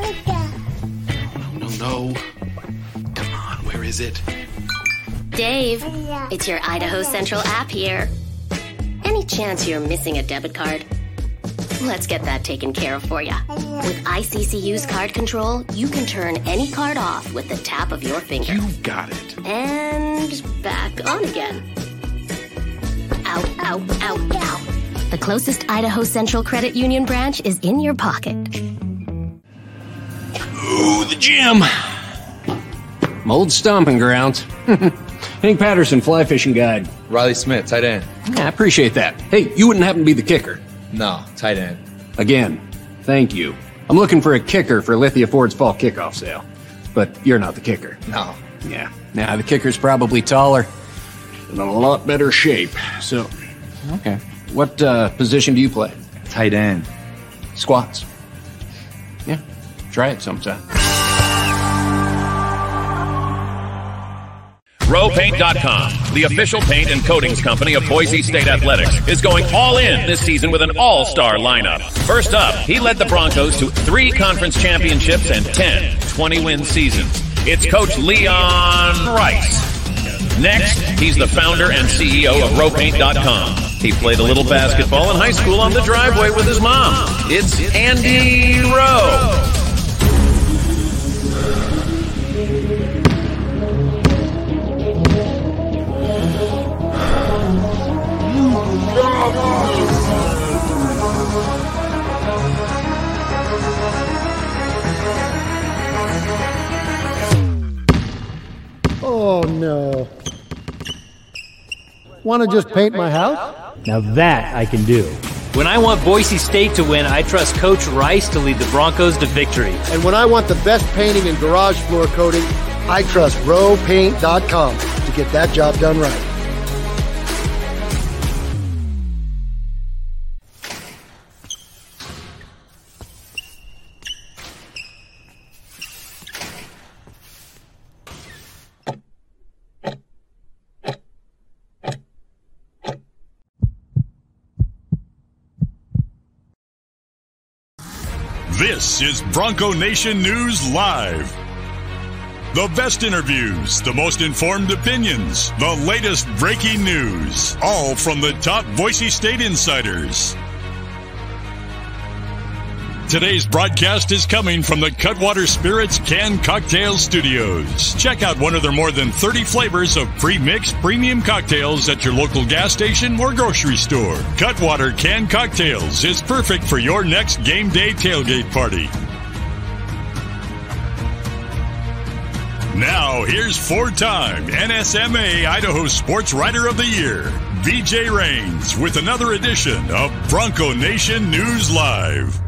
No, no. No. No. Come on, where is it? Dave, it's your Idaho Central app here. Any chance you're missing a debit card? Let's get that taken care of for you. With ICCU's card control, you can turn any card off with the tap of your finger. You got it. And back on again. Out, out, out, out. The closest Idaho Central Credit Union branch is in your pocket. Ooh, the gym. Old stomping grounds. Hank Patterson, fly fishing guide. Riley Smith, tight end. Yeah, I appreciate that. Hey, you wouldn't happen to be the kicker. No, tight end. Again, thank you. I'm looking for a kicker for Lithia Ford's fall kickoff sale. But you're not the kicker. No. Yeah. Now, the kicker's probably taller and in a lot better shape. So, okay. What uh, position do you play? Tight end. Squats. Yeah. Try it sometime. RowPaint.com, the official paint and coatings company of Boise State Athletics, is going all in this season with an all star lineup. First up, he led the Broncos to three conference championships and 10 20 win seasons. It's Coach Leon Rice. Next, he's the founder and CEO of RowPaint.com. He played a little basketball in high school on the driveway with his mom. It's Andy Rowe. Oh no. Want to just paint my house? Now that I can do. When I want Boise State to win, I trust Coach Rice to lead the Broncos to victory. And when I want the best painting and garage floor coating, I trust rowpaint.com to get that job done right. This is Bronco Nation News Live. The best interviews, the most informed opinions, the latest breaking news, all from the top Boise State insiders. Today's broadcast is coming from the Cutwater Spirits Can Cocktail Studios. Check out one of their more than 30 flavors of pre-mixed premium cocktails at your local gas station or grocery store. Cutwater Can Cocktails is perfect for your next game day tailgate party. Now, here's four-time NSMA Idaho Sports Writer of the Year, BJ Rains, with another edition of Bronco Nation News Live.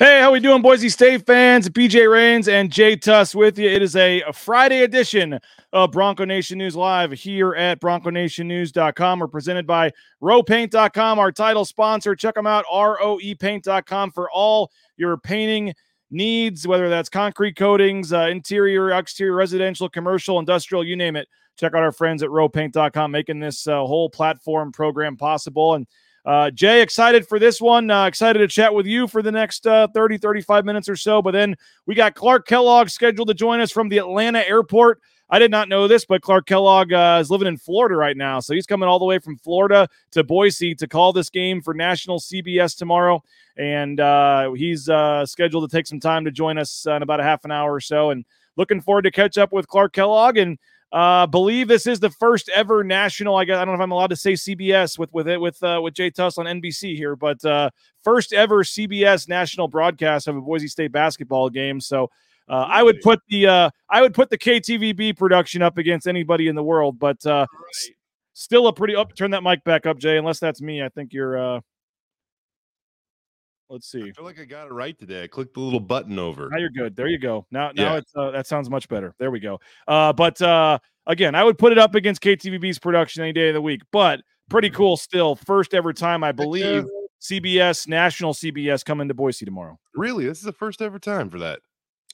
Hey, how we doing, Boise State fans? BJ Rains and Jay Tust with you. It is a, Friday edition of Bronco Nation News Live here at BroncoNationNews.com. We're presented by RowPaint.com, our title sponsor. Check them out, ROEPaint.com, for all your painting needs, whether that's concrete coatings, uh, interior, exterior, residential, commercial, industrial, you name it. Check out our friends at RowPaint.com, making this uh, whole platform program possible. And uh, Jay, excited for this one. Uh, excited to chat with you for the next uh, 30, 35 minutes or so. But then we got Clark Kellogg scheduled to join us from the Atlanta airport. I did not know this, but Clark Kellogg uh, is living in Florida right now. So he's coming all the way from Florida to Boise to call this game for national CBS tomorrow. And uh, he's uh, scheduled to take some time to join us in about a half an hour or so. And looking forward to catch up with Clark Kellogg and uh, believe this is the first ever national. I guess I don't know if I'm allowed to say CBS with with it with uh, with Jay Tust on NBC here, but uh, first ever CBS national broadcast of a Boise State basketball game. So uh, I would put the uh, I would put the KTVB production up against anybody in the world, but uh, s- still a pretty up. Turn that mic back up, Jay. Unless that's me, I think you're. Uh, let's see. I feel like I got it right today. I clicked the little button over. Now you're good. There you go. Now, now Yeah. it's uh, that sounds much better. There we go. Uh, but uh, again, I would put it up against KTVB's production any day of the week. But pretty cool still. First ever time, I believe, CBS national CBS coming to Boise tomorrow. Really, this is the first ever time for that.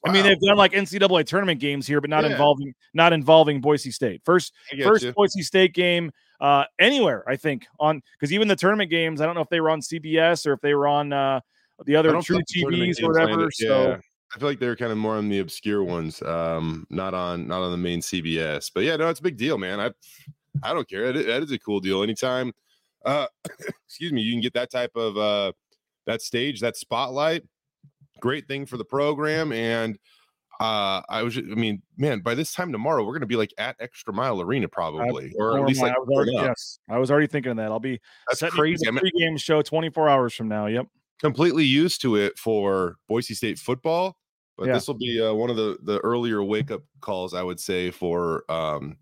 I mean, they've done like NCAA tournament games here, but not Yeah. involving not involving Boise State. First, first you. Boise State game uh, anywhere, I think, on because even the tournament games, I don't know if they were on CBS or if they were on uh, the other true feel like the tournament TVs or whatever. So. I feel like they're kind of more on the obscure ones, um, not on not on the main CBS. But yeah, no, it's a big deal, man. I I don't care. That is, that is a cool deal. Anytime, uh, excuse me, you can get that type of uh, that stage, that spotlight. Great thing for the program, and uh, I was, just, I mean, man, by this time tomorrow, we're gonna be like at Extra Mile Arena probably, or at least I. like I was already, yes, I was already thinking of that. I'll be That's crazy. I mean, pregame show 24 hours from now. Yep. completely used to it for Boise State football, but Yeah. this will be uh, one of the the earlier wake up calls I would say for um,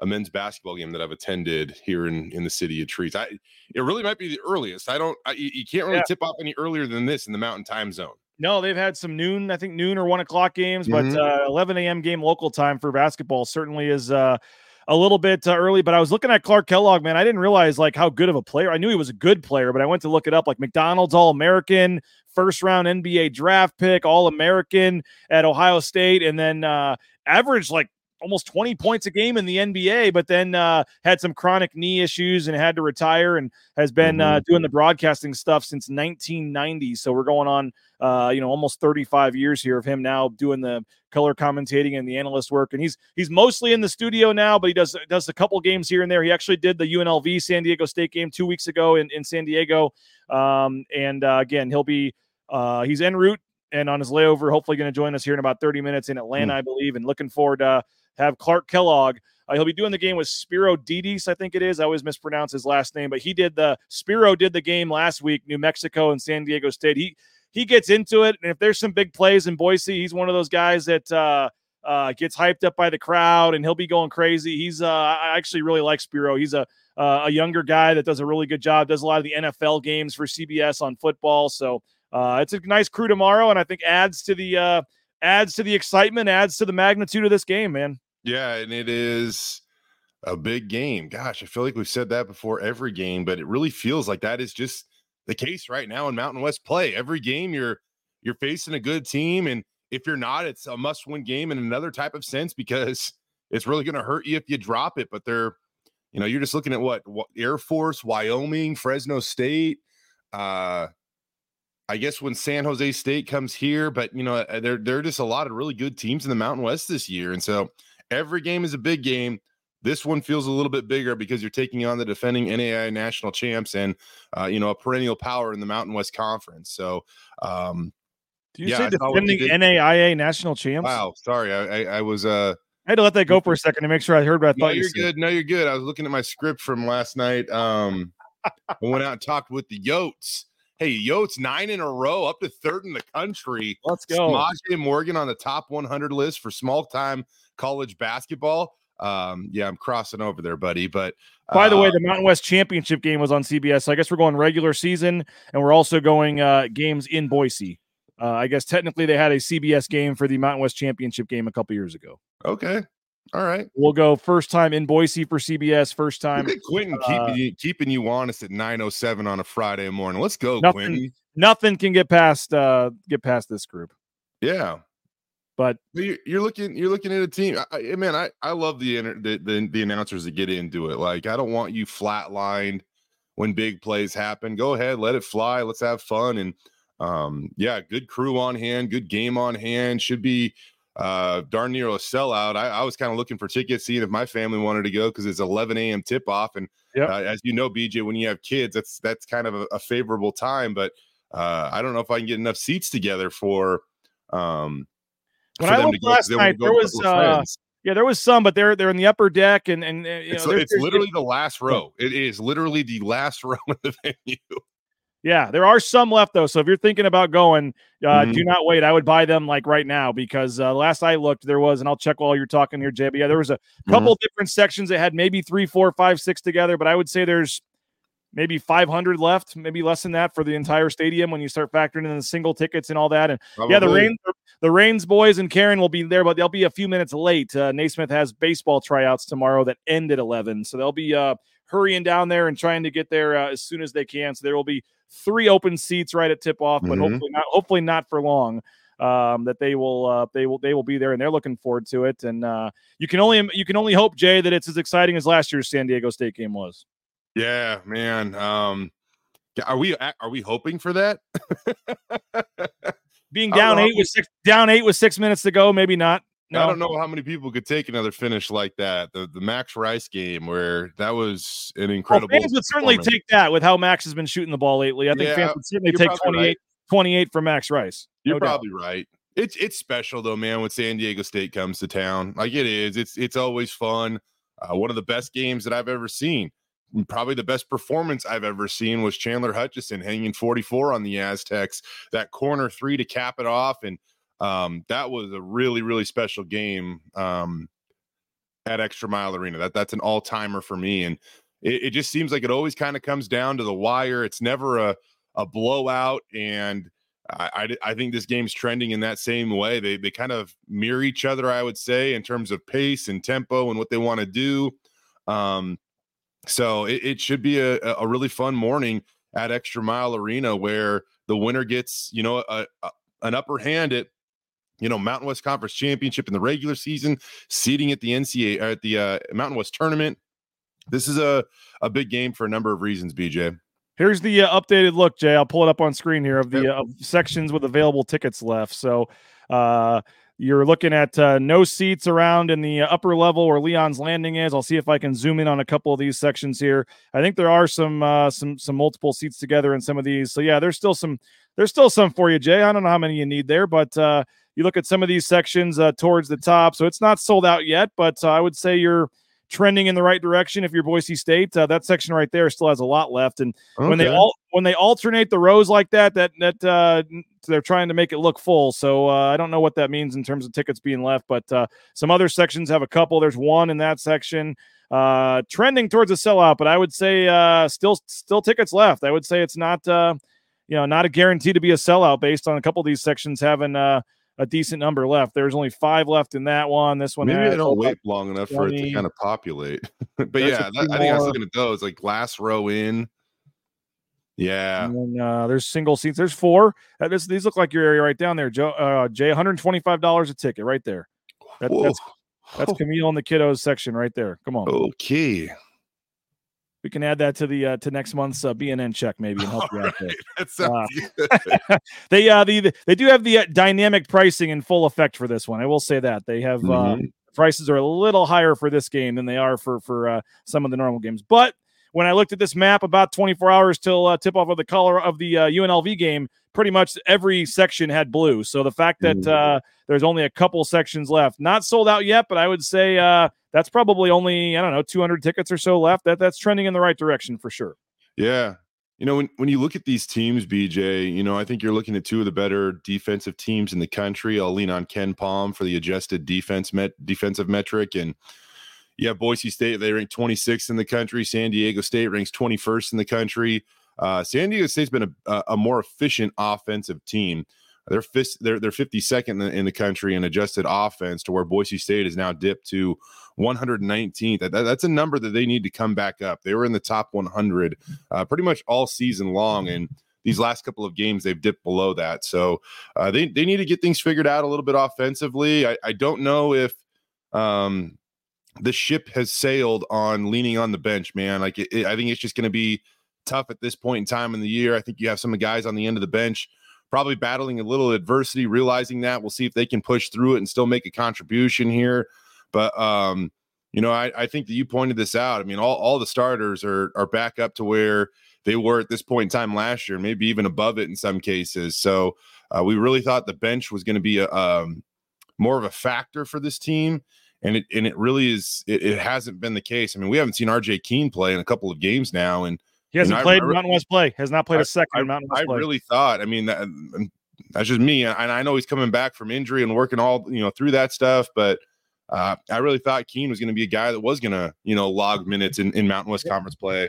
a men's basketball game that I've attended here in in the city of Trees. I it really might be the earliest. I don't. I, you you can't really Yeah. tip off any earlier than this in the Mountain Time Zone. No, they've had some noon, I think noon or one o'clock games, Mhm. but uh, 11 a.m. game local time for basketball certainly is uh, a little bit uh, early. But I was looking at Clark Kellogg, man. I didn't realize like how good of a player. I knew he was a good player, but I went to look it up. Like McDonald's All American, first round NBA draft pick, All American at Ohio State, and then uh, averaged like almost 20 points a game in the NBA, but then uh, had some chronic knee issues and had to retire and has been uh, doing the broadcasting stuff since 1990. So we're going on, uh, you know, almost 35 years here of him now doing the color commentating and the analyst work. And he's he's mostly in the studio now, but he does does a couple games here and there. He actually did the UNLV San Diego State game two weeks ago in, in San Diego. Um, and uh, again, he'll be uh, he's en route and on his layover, hopefully going to join us here in about 30 minutes in Atlanta, I believe, and looking forward to have Clark Kellogg. Uh, he'll be doing the game with Spero Dedes, I think it is. I always mispronounce his last name, but he did the Spero did the game last week, New Mexico and San Diego State. He he gets into it, and if there's some big plays in Boise, he's one of those guys that uh, uh, gets hyped up by the crowd, and he'll be going crazy. He's uh, I actually really like Spero. He's a uh, a younger guy that does a really good job. Does a lot of the NFL games for CBS on football. So uh, it's a nice crew tomorrow, and I think adds to the adds to the excitement, adds to the magnitude of this game, man. Yeah, and it is a big game. Gosh, I feel like we've said that before every game, but it really feels like that is just the case right now in Mountain West play. Every game you're you're facing a good team, and if you're not, it's a must-win game in another type of sense because it's really going to hurt you if you drop it. But they're, you know, you're just looking at what, what Air Force, Wyoming, Fresno State. Uh, I guess when San Jose State comes here, but you know, uh, there there are just a lot of really good teams in the Mountain West this year, and so every game is a big game. This one feels a little bit bigger because you're taking on the defending NAI national champs and uh, you know a perennial power in the Mountain West Conference. So, um, Do you Yeah, say I saw what you defending. NAIA national champs? wow, sorry, I, I, I was uh, I had to let that go for a second to make sure I heard what I thought you you're said. good. No, you're good. I was looking at my script from last night. Um, I went out and talked with the Yotes. Hey, Yotes nine in a row, up to third in the country. Let's go. Samaje Morgan on the top 100 list for small time college basketball. Um, yeah, I'm crossing over there, buddy. But By the way, uh, the Mountain West Championship game was on CBS. So I guess we're going regular season, and we're also going uh, games in Boise. Uh, I guess technically they had a CBS game for the Mountain West Championship game a couple years ago. okay, all right. We'll go first time in Boise for CBS. First time. Quentin uh, keeping you keeping you honest at 9:07 on a Friday morning. Let's go, Nothing- Quentin. Nothing can get past uh, get past this group. Yeah, But you're, you're looking you're looking at a team. I, I man, I I love the, inter- the the the announcers that get into it. Like I don't want you flatlined when big plays happen. Go ahead, let it fly. Let's have fun and um yeah, good crew on hand, good game on hand. Should be uh darn near a sellout. I, I was kind of looking for tickets, seeing if my family wanted to go because it's 11 a.m. tip off. And Yep. uh, as you know, BJ, when you have kids, that's that's kind of a, a favorable time. But uh I don't know if I can get enough seats together for um When I looked to last night, there was, uh, yeah, there was some, but they're they're in the upper deck, and and, you it's know, it's there's- literally the last row. It is literally the last row in the venue. Yeah, there are some left though. So if you're thinking about going, uh, Mhm. do not wait. I would buy them like right now because uh, last I looked, there was, and I'll check while you're talking here. But yeah, there was a couple different sections that had maybe three, four, five, six together. But I would say there's maybe 500 left, maybe less than that for the entire stadium when you start factoring in the single tickets and all that. And yeah, the Probably. rain, the Rains boys and Karen will be there, but they'll be a few minutes late. Uh, Naismith has baseball tryouts tomorrow that end at 11, so they'll be uh, hurrying down there and trying to get there uh, as soon as they can. So there will be three open seats right at tip off, but Mhm. hopefully not. Hopefully not for long. Um, that they will uh, they will they will be there and they're looking forward to it. And uh, you can only you can only hope, Jay, that it's as exciting as last year's San Diego State game was. Yeah, man. Um, Are we are we hoping for that? Being down eight with six down eight with six minutes to go, maybe not. No. I don't know how many people could take another finish like that. The the Max Rice game where that was an incredible. Well, fans would certainly take that with how Max has been shooting the ball lately. I think Yeah, fans would certainly take probably 28, right. 28 from Max Rice. You're doubt. probably right. It's it's special though, man. When San Diego State comes to town, like it is, it's it's always fun. Uh, one of the best games that I've ever seen. Probably the best performance I've ever seen was Chandler Hutchison hanging 44 on the Aztecs. That corner three to cap it off, and um, that was a really really special game um, at Extra Mile Arena. That that's an all timer for me, and it, it just seems like it always kind of comes down to the wire. It's never a a blowout, and I, I, I think this game's trending in that same way. They they kind of mirror each other, I would say, in terms of pace and tempo and what they want to do. Um, so it, it should be a, a really fun morning at Extra Mile Arena where the winner gets you know a, a, an upper hand at you know Mountain West Conference Championship in the regular season, seeding at the NCAA or at the uh, Mountain West tournament. This is a a big game for a number of reasons, BJ. Here's the uh, updated look, Jay. I'll pull it up on screen here of the uh, sections with available tickets left. So uh, you're looking at uh, no seats around in the uh, upper level where Leon's Landing is. I'll see if I can zoom in on a couple of these sections here. I think there are some uh, some some multiple seats together in some of these. So yeah, there's still some there's still some for you, Jay. I don't know how many you need there, but uh, you look at some of these sections uh, towards the top. So it's not sold out yet, but uh, I would say you're trending in the right direction if you're Boise State. Uh, that section right there still has a lot left, and when they all when they alternate the rows like that, that that uh, they're trying to make it look full. So uh, I don't know what that means in terms of tickets being left, but uh, some other sections have a couple. There's one in that section uh, trending towards a sellout, but I would say uh, still still tickets left. I would say it's not uh, you know not a guarantee to be a sellout based on a couple of these sections having uh, a decent number left. There's only five left in that one. This one Maybe I don't wait long enough for it to kind of populate. but There's yeah, that, I think I was looking at those like last row in. Yeah. And then, uh, there's single seats. There's four. Uh, this, these look like your area right down there, Joe. Uh, Jay, 125 dollars a ticket right there. That, that's that's Camille and the kiddos section right there. Come on, Okay. We can add that to the uh, to next month's uh, BNN check maybe and help you out there. That sounds Uh, good. they uh the they do have the uh, dynamic pricing in full effect for this one. I will say that they have uh, Mhm. prices are a little higher for this game than they are for for uh, some of the normal games. But when I looked at this map, about 24 hours till uh, tip off of the color of the uh, UNLV game, pretty much every section had blue. So the fact that Mm. uh, there's only a couple sections left, not sold out yet, but I would say uh, that's probably only I don't know 200 tickets or so left. That that's trending in the right direction for sure. Yeah. You know, when, when you look at these teams, BJ, you know, I think you're looking at two of the better defensive teams in the country. I'll lean on KenPom for the adjusted defense met defensive metric. And you have Boise State, they rank 26th in the country. San Diego State ranks 21st in the country. Uh, San Diego State's been a, a, more efficient offensive team. They're they're they're 52nd in the, in the country in adjusted offense, to where Boise State is now dipped to 119th. That, that- that's a number that they need to come back up. They were in the top 100 uh, pretty much all season long, and these last couple of games they've dipped below that. So uh, they they need to get things figured out a little bit offensively. I, I don't know if um, the ship has sailed on leaning on the bench, man. Like it, it- I think it's just going to be tough at this point in time in the year. I think you have some guys on the end of the bench probably battling a little adversity, realizing that. We'll see if they can push through it and still make a contribution here. But um, you know, I, I think that you pointed this out. I mean, all, all the starters are are back up to where they were at this point in time last year, maybe even above it in some cases. So uh, we really thought the bench was going to be a um, more of a factor for this team. And it and it really is. It, it hasn't been the case. I mean, we haven't seen R.J. Keene play in a couple of games now, and He hasn't and played I- Mountain West play. Has not played I- a second I, in Mountain West play. I play. really thought. I mean, that, that's just me, and I know he's coming back from injury and working all you know through that stuff. But uh, I really thought Keene was going to be a guy that was going to you know log minutes in, in Mountain West Conference play.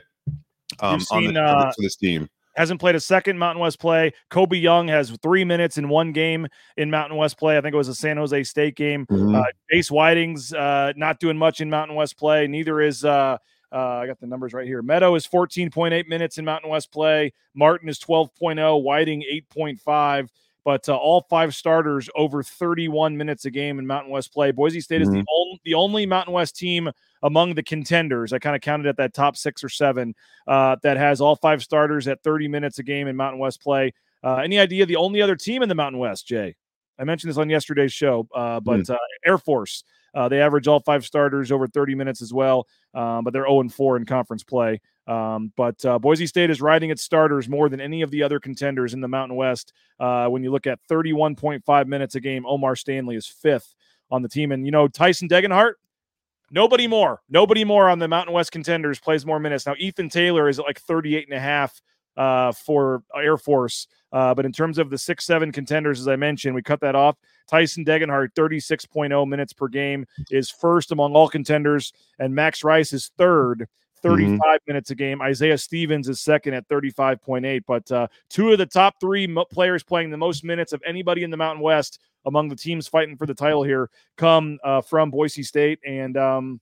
Um, You've on the, uh, for this team. hasn't played a second Mountain West play. Kobe Young has three minutes in one game in Mountain West play. I think it was a San Jose State game. Mhm. Uh, Jace Whiting's uh, not doing much in Mountain West play. Neither is uh, uh, I got the numbers right here. Meadow is 14.8 minutes in Mountain West play. Martin is 12.0. Whiting 8.5. but uh, all five starters over 31 minutes a game in Mountain West play. Boise State is the, only, the only Mountain West team among the contenders. I kind of counted at that top six or seven uh, that has all five starters at 30 minutes a game in Mountain West play. Uh, any idea the only other team in the Mountain West, Jay? I mentioned this on yesterday's show, uh, but uh, Air Force. Uh, they average all five starters over 30 minutes as well, um, but they're 0 4 in conference play. Um, but uh, Boise State is riding its starters more than any of the other contenders in the Mountain West. Uh, when you look at 31.5 minutes a game, O'Mar Stanley is fifth on the team. And, you know, Tyson Degenhart, nobody more. Nobody more on the Mountain West contenders plays more minutes. Now, Ethan Taylor is at like 38 and a half uh, for Air Force. Uh, but in terms of the six, seven contenders, as I mentioned, we cut that off. Tyson Degenhart, 36.0 minutes per game, is first among all contenders, and Max Rice is third 35 mm-hmm. minutes a game. Isaiah Stevens is second at 35.8. But uh, two of the top three mo- players playing the most minutes of anybody in the Mountain West among the teams fighting for the title here come uh, from Boise State. And, um,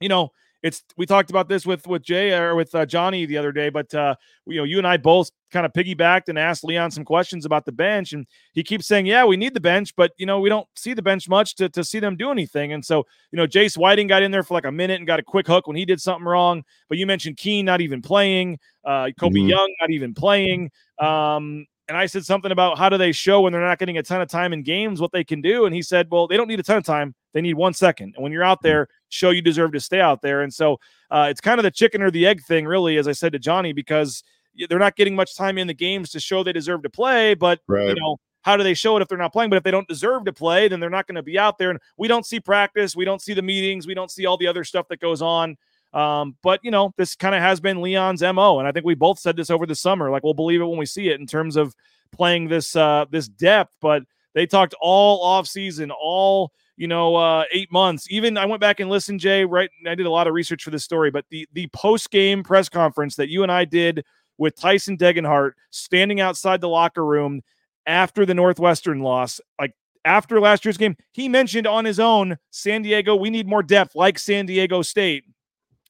you know, it's we talked about this with with Jay or with uh, Johnny the other day, but uh, you know, you and I both kind of piggybacked and asked Leon some questions about the bench, and he keeps saying, "Yeah, we need the bench, but you know, we don't see the bench much to to see them do anything." And so, you know, Jace Whiting got in there for like a minute and got a quick hook when he did something wrong. But you mentioned Keene not even playing, uh, Kobe mm-hmm. Young not even playing. Um, and I said something about how do they show when they're not getting a ton of time in games what they can do. And he said, well, they don't need a ton of time. They need one second. And when you're out hmm. there, show you deserve to stay out there. And so uh, it's kind of the chicken or the egg thing, really, as I said to Johnny, because they're not getting much time in the games to show they deserve to play. But, right. you know, how do they show it if they're not playing? But if they don't deserve to play, then they're not going to be out there. And we don't see practice. We don't see the meetings. We don't see all the other stuff that goes on. Um, but you know, this kind of has been Leon's MO. And I think we both said this over the summer. Like we'll believe it when we see it in terms of playing this uh this depth, but they talked all off season, all you know, uh, eight months. Even I went back and listened, Jay. Right, I did a lot of research for this story, but the the post game press conference that you and I did with Tyson Degenhart standing outside the locker room after the Northwestern loss, like after last year's game, he mentioned on his own San Diego. We need more depth, like San Diego State,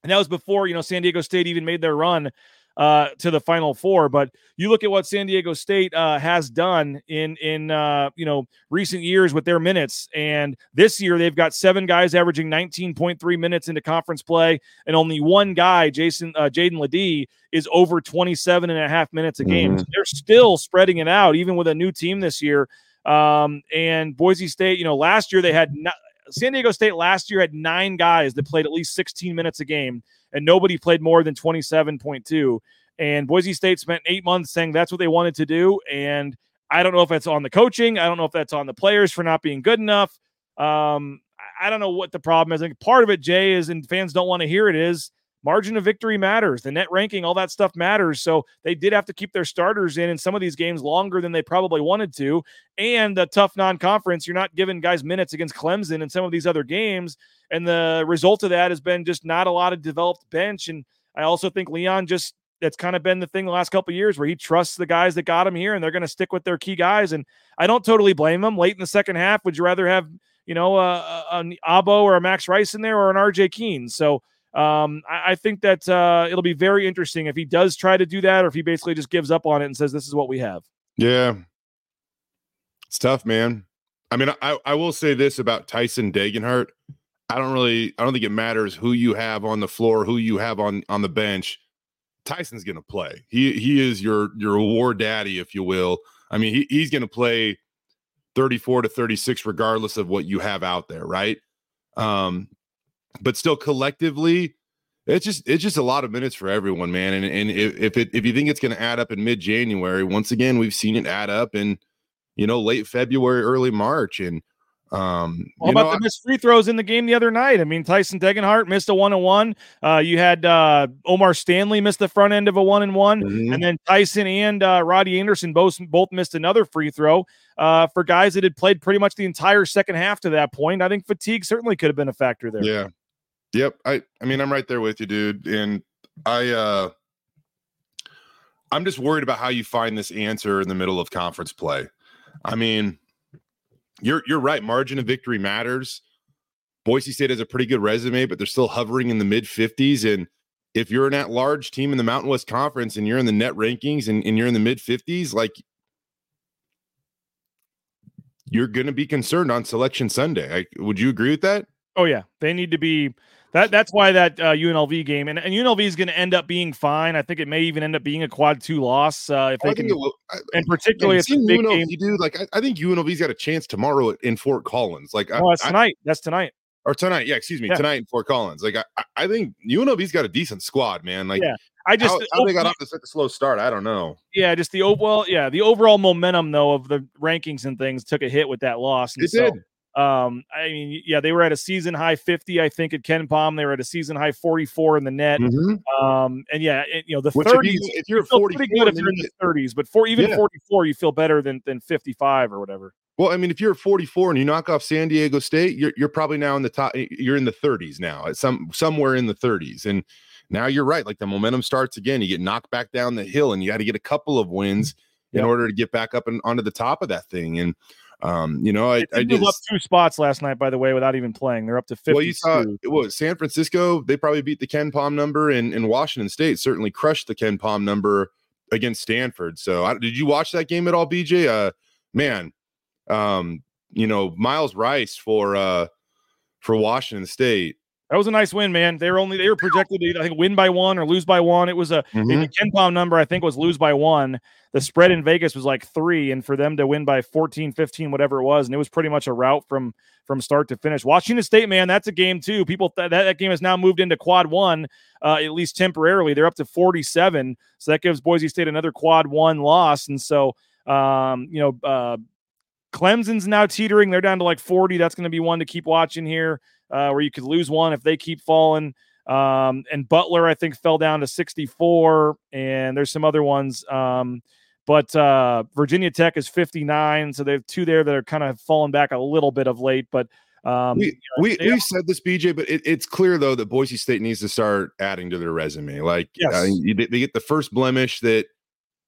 and that was before you know San Diego State even made their run uh, to the Final Four. But you look at what San Diego State uh, has done in in uh, you know recent years with their minutes, and this year they've got seven guys averaging 19.3 minutes into conference play, and only one guy, Jason uh, Jaedon LeDee, is over 27 and a half minutes a game. Mm-hmm. So they're still spreading it out, even with a new team this year. Um, and Boise State, you know, last year they had not, San Diego State last year had nine guys that played at least 16 minutes a game and nobody played more than 27.2. And Boise State spent eight months saying that's what they wanted to do. And I don't know if that's on the coaching. I don't know if that's on the players for not being good enough. Um, I don't know what the problem is. I think part of it, Jay, is and fans don't want to hear it is margin of victory matters. The net ranking, all that stuff matters. So they did have to keep their starters in in some of these games longer than they probably wanted to. And the tough non conference, you're not giving guys minutes against Clemson and some of these other games. And the result of that has been just not a lot of developed bench. And I also think Leon just that's kind of been the thing the last couple years where he trusts the guys that got him here and they're going to stick with their key guys. And I don't totally blame him. Late in the second half, would you rather have, you know, uh, an Agbo or a Max Rice in there or an RJ Keene? So um, I, I, think that uh, it'll be very interesting if he does try to do that or if he basically just gives up on it and says, this is what we have. Yeah. It's tough, man. I mean, I, I will say this about Tyson Degenhart. I don't really, I don't think it matters who you have on the floor, who you have on on the bench. Tyson's going to play. He he is your your war daddy, if you will. I mean, he, he's going to play 34 to 36 regardless of what you have out there, right? Um, but still collectively, it's just it's just a lot of minutes for everyone, man. And and if if, it, if you think it's going to add up in mid January, once again, we've seen it add up in you know late February, early March, and um, All about know, the missed free throws in the game the other night. I mean, Tyson Degenhart missed a one and one. Uh, you had uh, O'Mar Stanley missed the front end of a one and one, and then Tyson and uh, Roddie Anderson both both missed another free throw. Uh, for guys that had played pretty much the entire second half to that point, I think fatigue certainly could have been a factor there. Yeah. Yep. I I mean, I'm right there with you, dude. And I uh I'm just worried about how you find this answer in the middle of conference play. I mean, you're you're right. Margin of victory matters. Boise State has a pretty good resume, but they're still hovering in the mid 50s. And if you're an at-large team in the Mountain West Conference and you're in the net rankings and, and you're in the mid 50s, like you're going to be concerned on Selection Sunday. I, would you agree with that? Oh yeah, they need to be. That that's why that uh, UNLV game and, and UNLV is going to end up being fine. I think it may even end up being a quad two loss uh, if I they think can. I- and particularly if it's a big UNLV, game. dude. Like I, I think UNLV's got a chance tomorrow in Fort Collins. Like I- Oh, that's I- tonight. That's tonight. or tonight. Yeah, excuse me, Yeah. tonight in Fort Collins. Like I, I- I think UNLV's got a decent squad, man. Like Yeah. I just how, how they got off to such a slow start, I don't know. yeah, just the overall yeah the overall momentum though of the rankings and things took a hit with that loss. And It so, did. Um, I mean, yeah, they were at a season high 50, I think, at KenPom. They were at a season high 44 in the net. Mhm. Um, and yeah, it, you know, the Which 30s, you- if you're you feel pretty 44 good if you're in the 30s, but for even Yeah. 44, you feel better than than 55 or whatever. Well, I mean, if you're at 44 and you knock off San Diego State, you're you're probably now in the top. You're in the 30s now, at some somewhere in the 30s, and now you're right. Like the momentum starts again. You get knocked back down the hill, and you got to get a couple of wins in order to get back up and onto the top of that thing. And um, you know, I, I They up two spots last night, by the way, without even playing. They're up to 52. well, you saw it was San Francisco. They probably beat the KenPom number, and and Washington State certainly crushed the KenPom number against Stanford. So, I, did you watch that game at all, BJ? Uh, man, um, you know Myles Rice for uh for Washington State. That was a nice win, man. They were only they were projected to I think win by one or lose by one. It was a the Mhm. KenPom number I think was lose by one. The spread in Vegas was like three, and for them to win by 14, 15, whatever it was, and it was pretty much a route from from start to finish. Washington State, man, that's a game too. People th- that, that game has now moved into quad one, uh, at least temporarily. They're up to 47. So that gives Boise State another quad one loss. And so um, you know, uh Clemson's now teetering. They're down to like 40. That's going to be one to keep watching here, uh, where you could lose one if they keep falling. Um, and Butler, I think, fell down to 64. And there's some other ones. Um, but uh, Virginia Tech is 59. So they have two there that are kind of fallen back a little bit of late. But um, we we said this, BJ, but it, it's clear though that Boise State needs to start adding to their resume. Like, Yes. uh, they get the first blemish that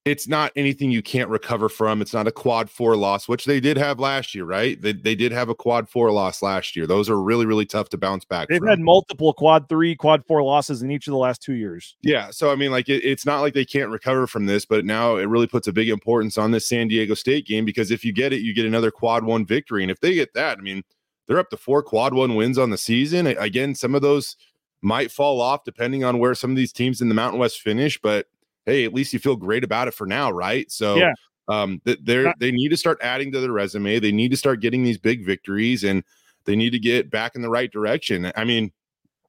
it's not anything you can't recover from. It's not a quad four loss, which they did have last year, right? They, they did have a quad four loss last year. Those are really really tough to bounce back. they've from. had multiple quad three, quad four losses in each of the last two years. Yeah, so I mean, like it, it's not like they can't recover from this, but now it really puts a big importance on this San Diego State game because if you get it, you get another quad one victory, and if they get that, I mean, they're up to four quad one wins on the season. Again, some of those might fall off depending on where some of these teams in the Mountain West finish, but hey, at least you feel great about it for now, right? So Yeah. um, th- they're they need to start adding to their resume. They need to start getting these big victories, and they need to get back in the right direction. I mean,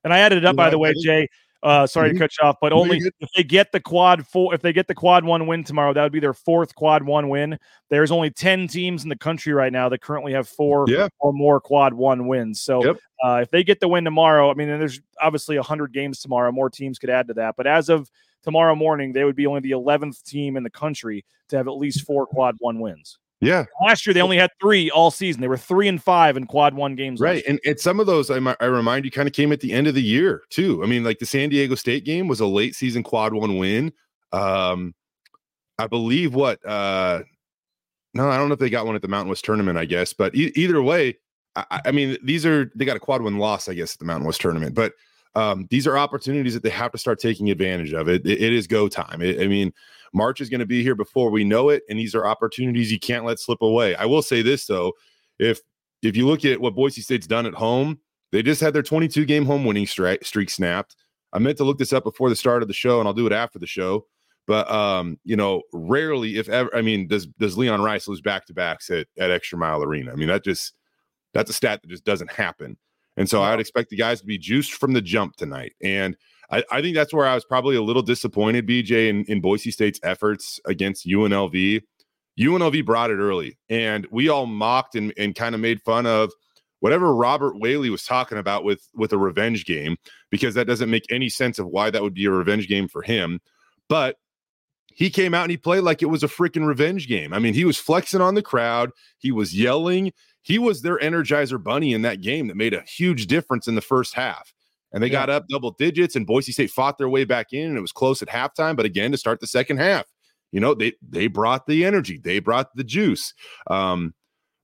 And I added it up, by the way, Jay. Uh, sorry Mhm. to cut you off, but only if they get the quad four, if they get the quad one win tomorrow, that would be their fourth quad one win. There's only 10 teams in the country right now that currently have four Yeah. or more quad one wins. So Yep. uh, if they get the win tomorrow, I mean, and there's obviously 100 games tomorrow, more teams could add to that. But as of tomorrow morning, they would be only the 11th team in the country to have at least four quad one wins. yeah, Last year, they only had three all season. They were three and five in quad one games. Right. And, and some of those, I, I remind you, kind of came at the end of the year, too. I mean, like the San Diego State game was a late season quad one win. Um, I believe what, uh, no, I don't know if they got one at the Mountain West tournament, I guess, but e- either way, I, I- I mean, these are, they got a quad one loss, I guess, at the Mountain West tournament, but um, these are opportunities that they have to start taking advantage of. It, it, it is go time. It- I mean, March is going to be here before we know it, and these are opportunities you can't let slip away. I will say this though, if if you look at what Boise State's done at home, they just had their 22 game home winning streak, streak snapped. I meant to look this up before the start of the show, and I'll do it after the show. But um, you know, rarely, if ever, I mean, does does Leon Rice lose back to backs at at Extra Mile Arena? I mean, that just that's a stat that just doesn't happen. And so I'd expect the guys to be juiced from the jump tonight. And I, I think that's where I was probably a little disappointed, BJ, in, in Boise State's efforts against UNLV. UNLV brought it early, and we all mocked and, and kind of made fun of whatever Robert Whaley was talking about with with a revenge game, because that doesn't make any sense of why that would be a revenge game for him. But he came out and he played like it was a freaking revenge game. I mean, he was flexing on the crowd, he was yelling, he was their energizer bunny in that game that made a huge difference in the first half. And they got up double digits, and Boise State fought their way back in, and it was close at halftime. But again, to start the second half, you know, they they brought the energy, they brought the juice. Um,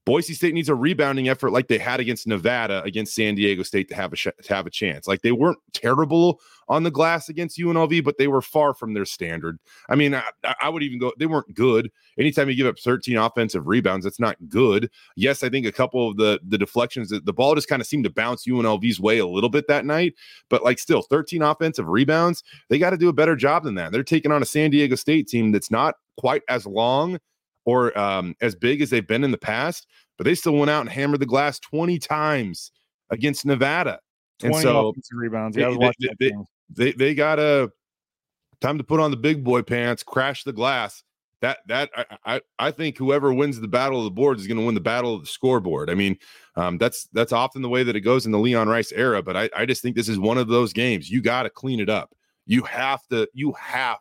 Boise State needs a rebounding effort like they had against Nevada against San Diego State to have a sh- to have a chance. Like they weren't terrible on the glass against UNLV, but they were far from their standard. I mean, I, I would even go they weren't good. Anytime you give up 13 offensive rebounds, that's not good. Yes, I think a couple of the the deflections, the ball just kind of seemed to bounce UNLV's way a little bit that night, but like still 13 offensive rebounds, they got to do a better job than that. They're taking on a San Diego State team that's not quite as long or um, as big as they've been in the past, but they still went out and hammered the glass 20 times against Nevada. And so rebounds. Yeah, they, they, they, they, they got a time to put on the big boy pants, crash the glass. That that I I, I think whoever wins the battle of the boards is going to win the battle of the scoreboard. I mean, um, that's that's often the way that it goes in the Leon Rice era. But I, I just think this is one of those games you got to clean it up. You have to you have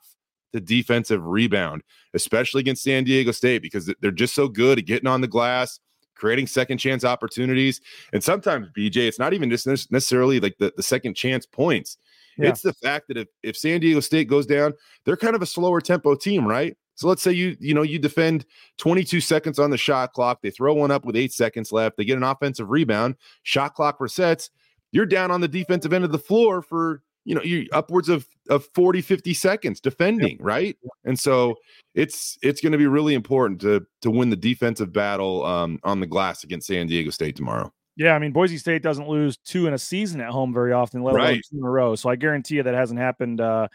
the defensive rebound, especially against San Diego State, because they're just so good at getting on the glass, creating second chance opportunities. And sometimes, BJ, it's not even just necessarily like the, the second chance points. Yeah. It's the fact that if, if San Diego State goes down, they're kind of a slower tempo team, right? So let's say you you know you defend 22 seconds on the shot clock, they throw one up with 8 seconds left, they get an offensive rebound, shot clock resets, you're down on the defensive end of the floor for you know you upwards of of 40 50 seconds defending yep. right and so it's it's going to be really important to to win the defensive battle um, on the glass against san diego state tomorrow yeah i mean boise state doesn't lose two in a season at home very often let alone right. two in a row so i guarantee you that hasn't happened uh,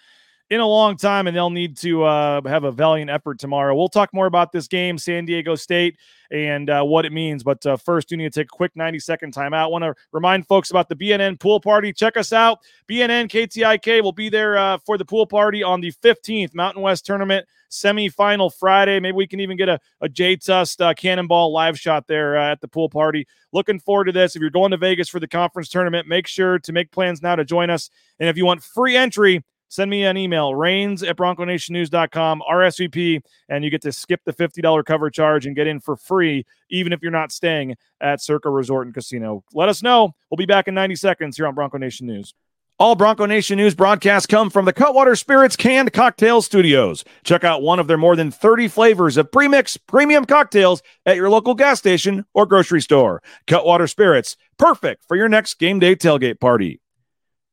in a long time, and they'll need to uh, have a valiant effort tomorrow. We'll talk more about this game, San Diego State, and uh, what it means. But uh, first, we need to take a quick 90 second timeout. Want to remind folks about the BNN pool party. Check us out. BNN KTIK will be there uh, for the pool party on the 15th Mountain West Tournament semifinal Friday. Maybe we can even get a, a Jay Tust uh, cannonball live shot there uh, at the pool party. Looking forward to this. If you're going to Vegas for the conference tournament, make sure to make plans now to join us. And if you want free entry, send me an email, rains at bronconationnews.com, RSVP, and you get to skip the $50 cover charge and get in for free, even if you're not staying at Circa Resort and Casino. Let us know. We'll be back in 90 seconds here on Bronco Nation News. All Bronco Nation News broadcasts come from the Cutwater Spirits Canned Cocktail Studios. Check out one of their more than 30 flavors of premix premium cocktails at your local gas station or grocery store. Cutwater Spirits, perfect for your next game day tailgate party.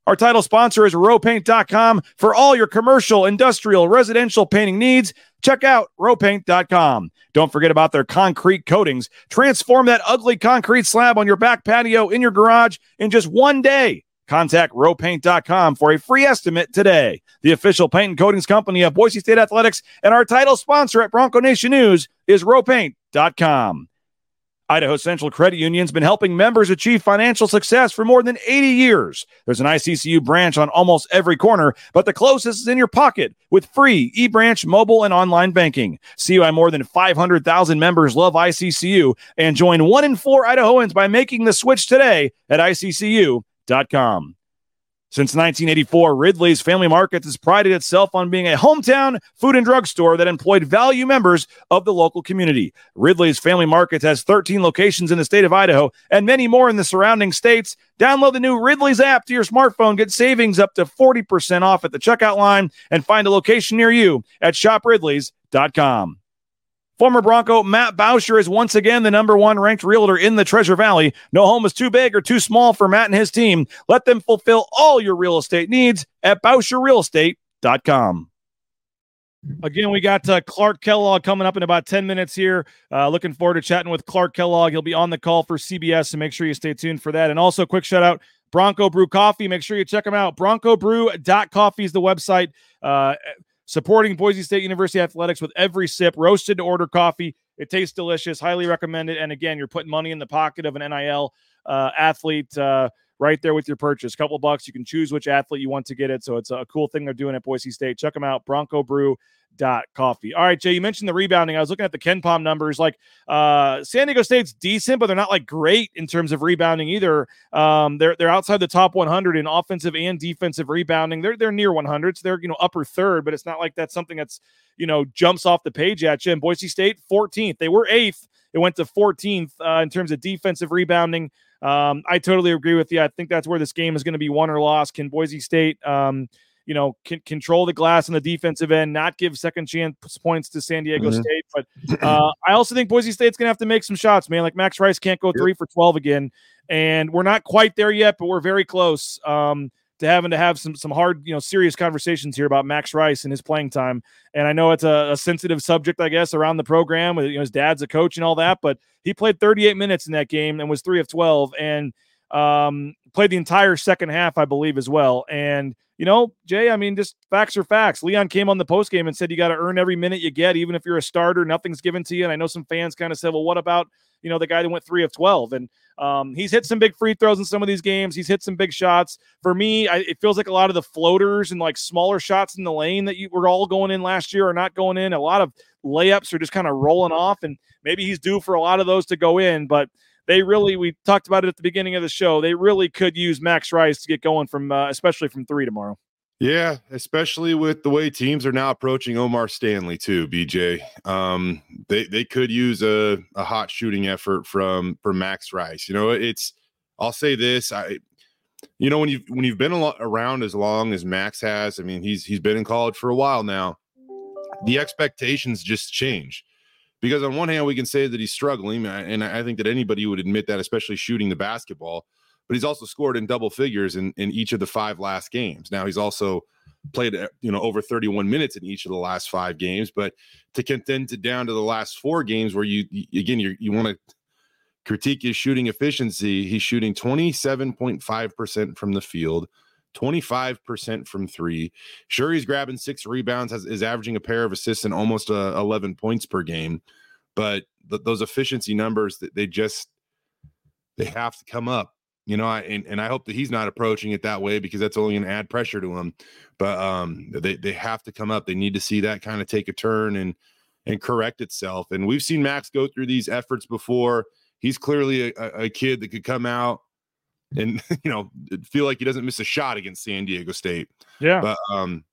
Our title sponsor is rowpaint.com for all your commercial, industrial, residential painting needs. Check out rowpaint.com. Don't forget about their concrete coatings. Transform that ugly concrete slab on your back patio in your garage in just one day. Contact rowpaint.com for a free estimate today. The official paint and coatings company of Boise State Athletics and our title sponsor at Bronco Nation News is rowpaint.com. Idaho Central Credit Union's been helping members achieve financial success for more than 80 years. There's an ICCU branch on almost every corner, but the closest is in your pocket with free eBranch mobile and online banking. See why more than 500,000 members love ICCU and join one in four Idahoans by making the switch today at ICCU.com. Since 1984, Ridley's Family Markets has prided itself on being a hometown food and drug store that employed value members of the local community. Ridley's Family Markets has 13 locations in the state of Idaho and many more in the surrounding states. Download the new Ridley's app to your smartphone, get savings up to 40% off at the checkout line, and find a location near you at shopridleys.com. Former Bronco Matt Bauscher is once again the number one ranked realtor in the Treasure Valley. No home is too big or too small for Matt and his team. Let them fulfill all your real estate needs at BauscherRealEstate.com. Again, we got uh, Clark Kellogg coming up in about 10 minutes here. Uh, looking forward to chatting with Clark Kellogg. He'll be on the call for CBS, so make sure you stay tuned for that. And also, quick shout out Bronco Brew Coffee. Make sure you check them out. BroncoBrew.coffee is the website. Uh, supporting Boise State University athletics with every sip, roasted to order coffee. It tastes delicious. Highly recommended. And again, you're putting money in the pocket of an NIL uh, athlete uh, right there with your purchase. Couple bucks. You can choose which athlete you want to get it. So it's a cool thing they're doing at Boise State. Check them out. Bronco Brew dot coffee. All right, Jay, you mentioned the rebounding. I was looking at the KenPom numbers. Like uh San Diego State's decent, but they're not like great in terms of rebounding either. Um, they're they're outside the top 100 in offensive and defensive rebounding. They're they're near 100. So they're you know upper third, but it's not like that's something that's you know jumps off the page at you. And Boise State 14th. They were eighth. It went to 14th uh, in terms of defensive rebounding. Um, I totally agree with you. I think that's where this game is going to be won or lost. Can Boise State um, you know, can control the glass on the defensive end, not give second chance points to San Diego Mhm. State. But uh, I also think Boise State's gonna have to make some shots, man. Like Max Rice can't go three for twelve again, and we're not quite there yet, but we're very close. Um, to having to have some some hard, you know, serious conversations here about Max Rice and his playing time. And I know it's a, a sensitive subject, I guess, around the program. with, You know, his dad's a coach and all that, but he played 38 minutes in that game and was three of 12, and um, played the entire second half, I believe, as well. And you know, Jay, I mean, just facts are facts. Leon came on the post game and said you got to earn every minute you get, even if you're a starter. Nothing's given to you. And I know some fans kind of said, well, what about you know the guy that went three of 12? And um, he's hit some big free throws in some of these games. He's hit some big shots. For me, I, it feels like a lot of the floaters and like smaller shots in the lane that you were all going in last year are not going in. A lot of layups are just kind of rolling off, and maybe he's due for a lot of those to go in. But they really, we talked about it at the beginning of the show. They really could use Max Rice to get going from, uh, especially from three tomorrow. Yeah, especially with the way teams are now approaching O'Mar Stanley too, BJ. Um, they they could use a, a hot shooting effort from from Max Rice. You know, it's I'll say this, I you know when you when you've been around as long as Max has, I mean he's he's been in college for a while now. The expectations just change. Because on one hand, we can say that he's struggling, and I think that anybody would admit that, especially shooting the basketball but he's also scored in double figures in, in each of the five last games. Now he's also played uh, you know over 31 minutes in each of the last five games, but to condense it down to the last four games where you, you again you you want to critique his shooting efficiency, he's shooting 27.5% from the field. 25% from three. Sure, he's grabbing six rebounds, has, is averaging a pair of assists and almost uh, 11 points per game. But th- those efficiency numbers, they just they have to come up you know, I and, and I hope that he's not approaching it that way because that's only going to add pressure to him. But um, they they have to come up. They need to see that kind of take a turn and and correct itself. And we've seen Max go through these efforts before. He's clearly a, a kid that could come out and you know feel like he doesn't miss a shot against San Diego State. Yeah. But um,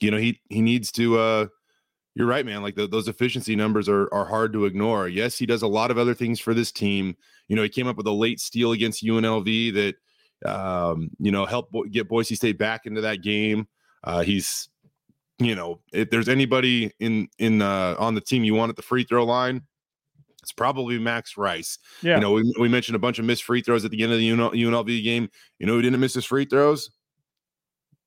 you know he he needs to uh you're right, man. Like the, those efficiency numbers are are hard to ignore. Yes, he does a lot of other things for this team. You know, he came up with a late steal against UNLV that um, you know helped Bo- get Boise State back into that game. Uh, he's, you know, if there's anybody in in uh, on the team you want at the free throw line, it's probably Max Rice. Yeah. You know, we, we mentioned a bunch of missed free throws at the end of the UNLV game. You know who didn't miss his free throws?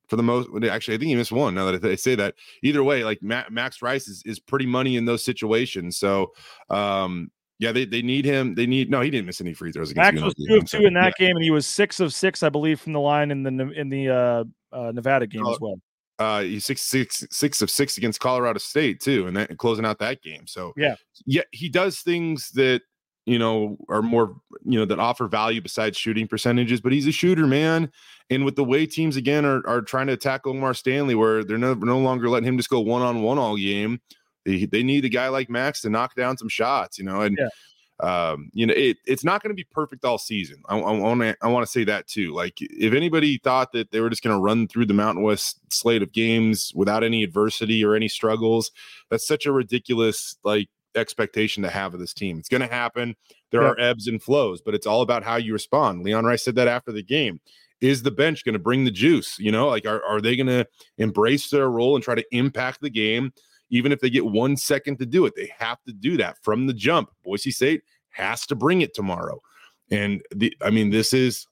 For the most. Actually, I think he missed one. Now that I say that, either way, like Max Rice is, is pretty money in those situations. So, um, yeah, they, they need him. They need no. He didn't miss any free throws. Max was two of two in that yeah. game, and he was six of six, I believe, from the line in the in the uh, uh, Nevada game as well. Uh, he's six six six of six against Colorado State too, and that closing out that game. So yeah, yeah, he does things that you know are more you know that offer value besides shooting percentages. But he's a shooter, man. And with the way teams again are, are trying to attack O'Mar Stanley, where they're no, no longer letting him just go one on one all game, they, they need a guy like Max to knock down some shots, you know. And yeah. um, you know, it, it's not going to be perfect all season. I want to I want to say that too. Like, if anybody thought that they were just going to run through the Mountain West slate of games without any adversity or any struggles, that's such a ridiculous like expectation to have of this team. It's going to happen. There yeah. are ebbs and flows, but it's all about how you respond. Leon Rice said that after the game is the bench going to bring the juice? You know, like are, are they going to embrace their role and try to impact the game, even if they get one second to do it? They have to do that from the jump. Boise State has to bring it tomorrow. And the, I mean, this is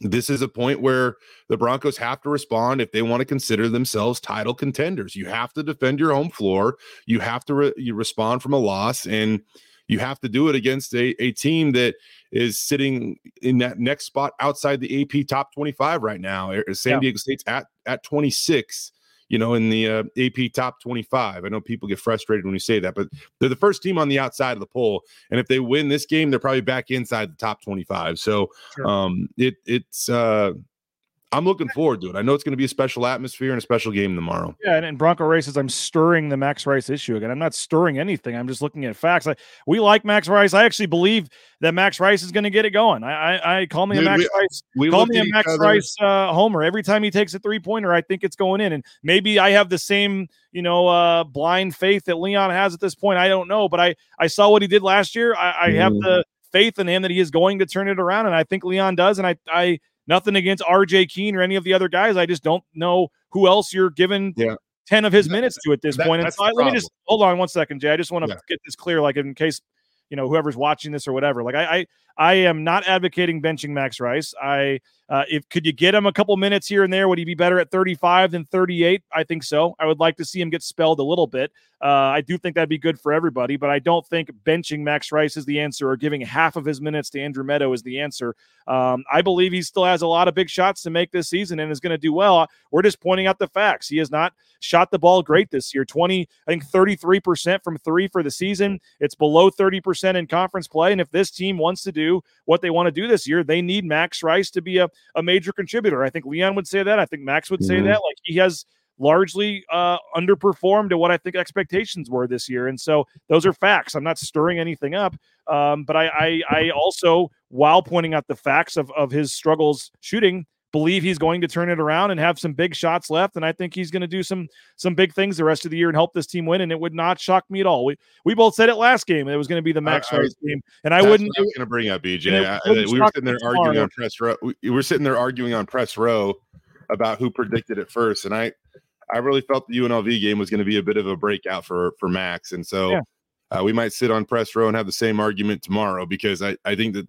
this is a point where the Broncos have to respond if they want to consider themselves title contenders. You have to defend your home floor. You have to re- you respond from a loss, and you have to do it against a, a team that is sitting in that next spot outside the AP top 25 right now. San yeah. Diego State's at at 26, you know, in the uh, AP top 25. I know people get frustrated when you say that, but they're the first team on the outside of the poll. And if they win this game, they're probably back inside the top 25. So sure. um, it it's uh, I'm looking forward to it. I know it's going to be a special atmosphere and a special game tomorrow. Yeah, and, and Bronco races, I'm stirring the Max Rice issue again. I'm not stirring anything. I'm just looking at facts. I, we like Max Rice. I actually believe that Max Rice is going to get it going. I I, I call me Dude, a Max we- Rice. we call me a Max other- Rice uh, homer every time he takes a three pointer. I think it's going in, and maybe I have the same you know uh, blind faith that Leon has at this point. I don't know, but I I saw what he did last year. I, I have Mm. the faith in him that he is going to turn it around, and I think Leon does. And I I nothing against RJ Keene or any of the other guys. I just don't know who else you're giving Yeah. 10 of his minutes to at this that- point. And so I- let me just hold on one second, Jay. I just want to Yeah. get this clear, like in case you know whoever's watching this or whatever. Like I, I, I am not advocating benching Max Rice. I, uh, if could you get him a couple minutes here and there? Would he be better at 35 than 38? I think so. I would like to see him get spelled a little bit. Uh, I do think that'd be good for everybody, but I don't think benching Max Rice is the answer or giving half of his minutes to Andrew Meadow is the answer. Um, I believe he still has a lot of big shots to make this season and is going to do well. We're just pointing out the facts. He has not shot the ball great this year. 20, I think 33% from three for the season. It's below 30% in conference play. And if this team wants to do what they want to do this year, they need Max Rice to be a, a major contributor. I think Leon would say that. I think Max would say Mhm. that. Like he has largely uh, underperformed to what I think expectations were this year. And so those are facts. I'm not stirring anything up. Um, but I, I, I also, while pointing out the facts of, of his struggles shooting, believe he's going to turn it around and have some big shots left. And I think he's going to do some some big things the rest of the year and help this team win. And it would not shock me at all. We we both said it last game. It was going to be the Max I- I- Rice game, and I wouldn't. I was going to bring up, BJ. I- I- we were sitting there arguing on press row. We, we were sitting there arguing on press row about who predicted it first, and I, I really felt the UNLV game was going to be a bit of a breakout for for Max, and so Yeah. uh, we might sit on press row and have the same argument tomorrow because I I think that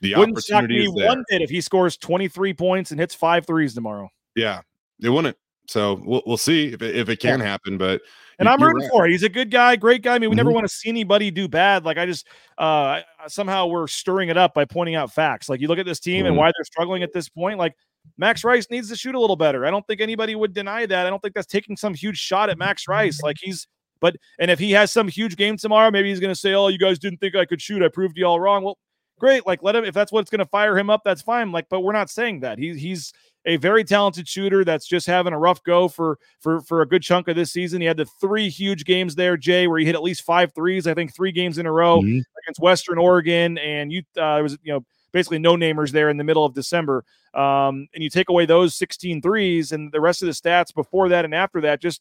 the wouldn't shock me one bit if he scores 23 points and hits five threes tomorrow. Yeah, it wouldn't. So we'll we'll see if it, if it can happen, but And I'm rooting right. for it. He's a good guy, great guy. I mean, we never Mhm. want to see anybody do bad. Like I just uh somehow we're stirring it up by pointing out facts. Like you look at this team and Mhm. why they're struggling at this point. Like Max Rice needs to shoot a little better. I don't think anybody would deny that. I don't think that's taking some huge shot at Max Rice. Like he's but and if he has some huge game tomorrow, maybe he's gonna say, Oh, you guys didn't think I could shoot. I proved you all wrong. Well, great. Like let him if that's what's gonna fire him up, that's fine. Like, but we're not saying that. He's he's a very talented shooter that's just having a rough go for for for a good chunk of this season. He had the three huge games there, Jay, where he hit at least five threes. I think three games in a row Mhm. against Western Oregon, and you uh, there was you know basically no namers there in the middle of December. Um, and you take away those 16 threes, and the rest of the stats before that and after that just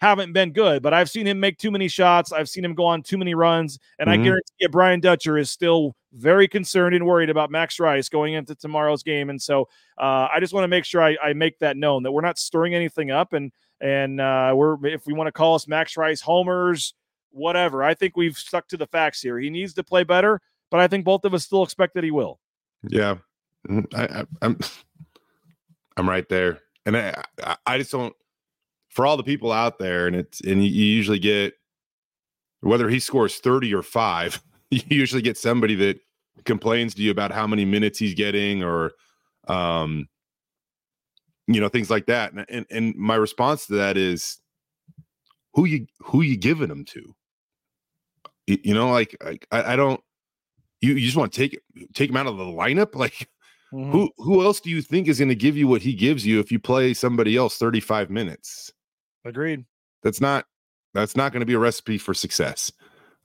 haven't been good. But I've seen him make too many shots. I've seen him go on too many runs, and I Mhm. guarantee you, Brian Dutcher is still very concerned and worried about Max Rice going into tomorrow's game. And so uh, I just want to make sure I, I make that known that we're not stirring anything up, and and uh, we're if we want to call us Max Rice homers, whatever. I think we've stuck to the facts here. He needs to play better, but I think both of us still expect that he will. Yeah, Mhm. I, I, I'm I'm right there, and I I- I just don't. For all the people out there, and it's and you usually get whether he scores thirty or five, you usually get somebody that complains to you about how many minutes he's getting or um you know things like that and and, and my response to that is who you who you giving them to? You, you know like like, I, I don't you, you just want to take take him out of the lineup? Like Mhm. who who else do you think is going to give you what he gives you if you play somebody else 35 minutes Agreed. that's not that's not going to be a recipe for success.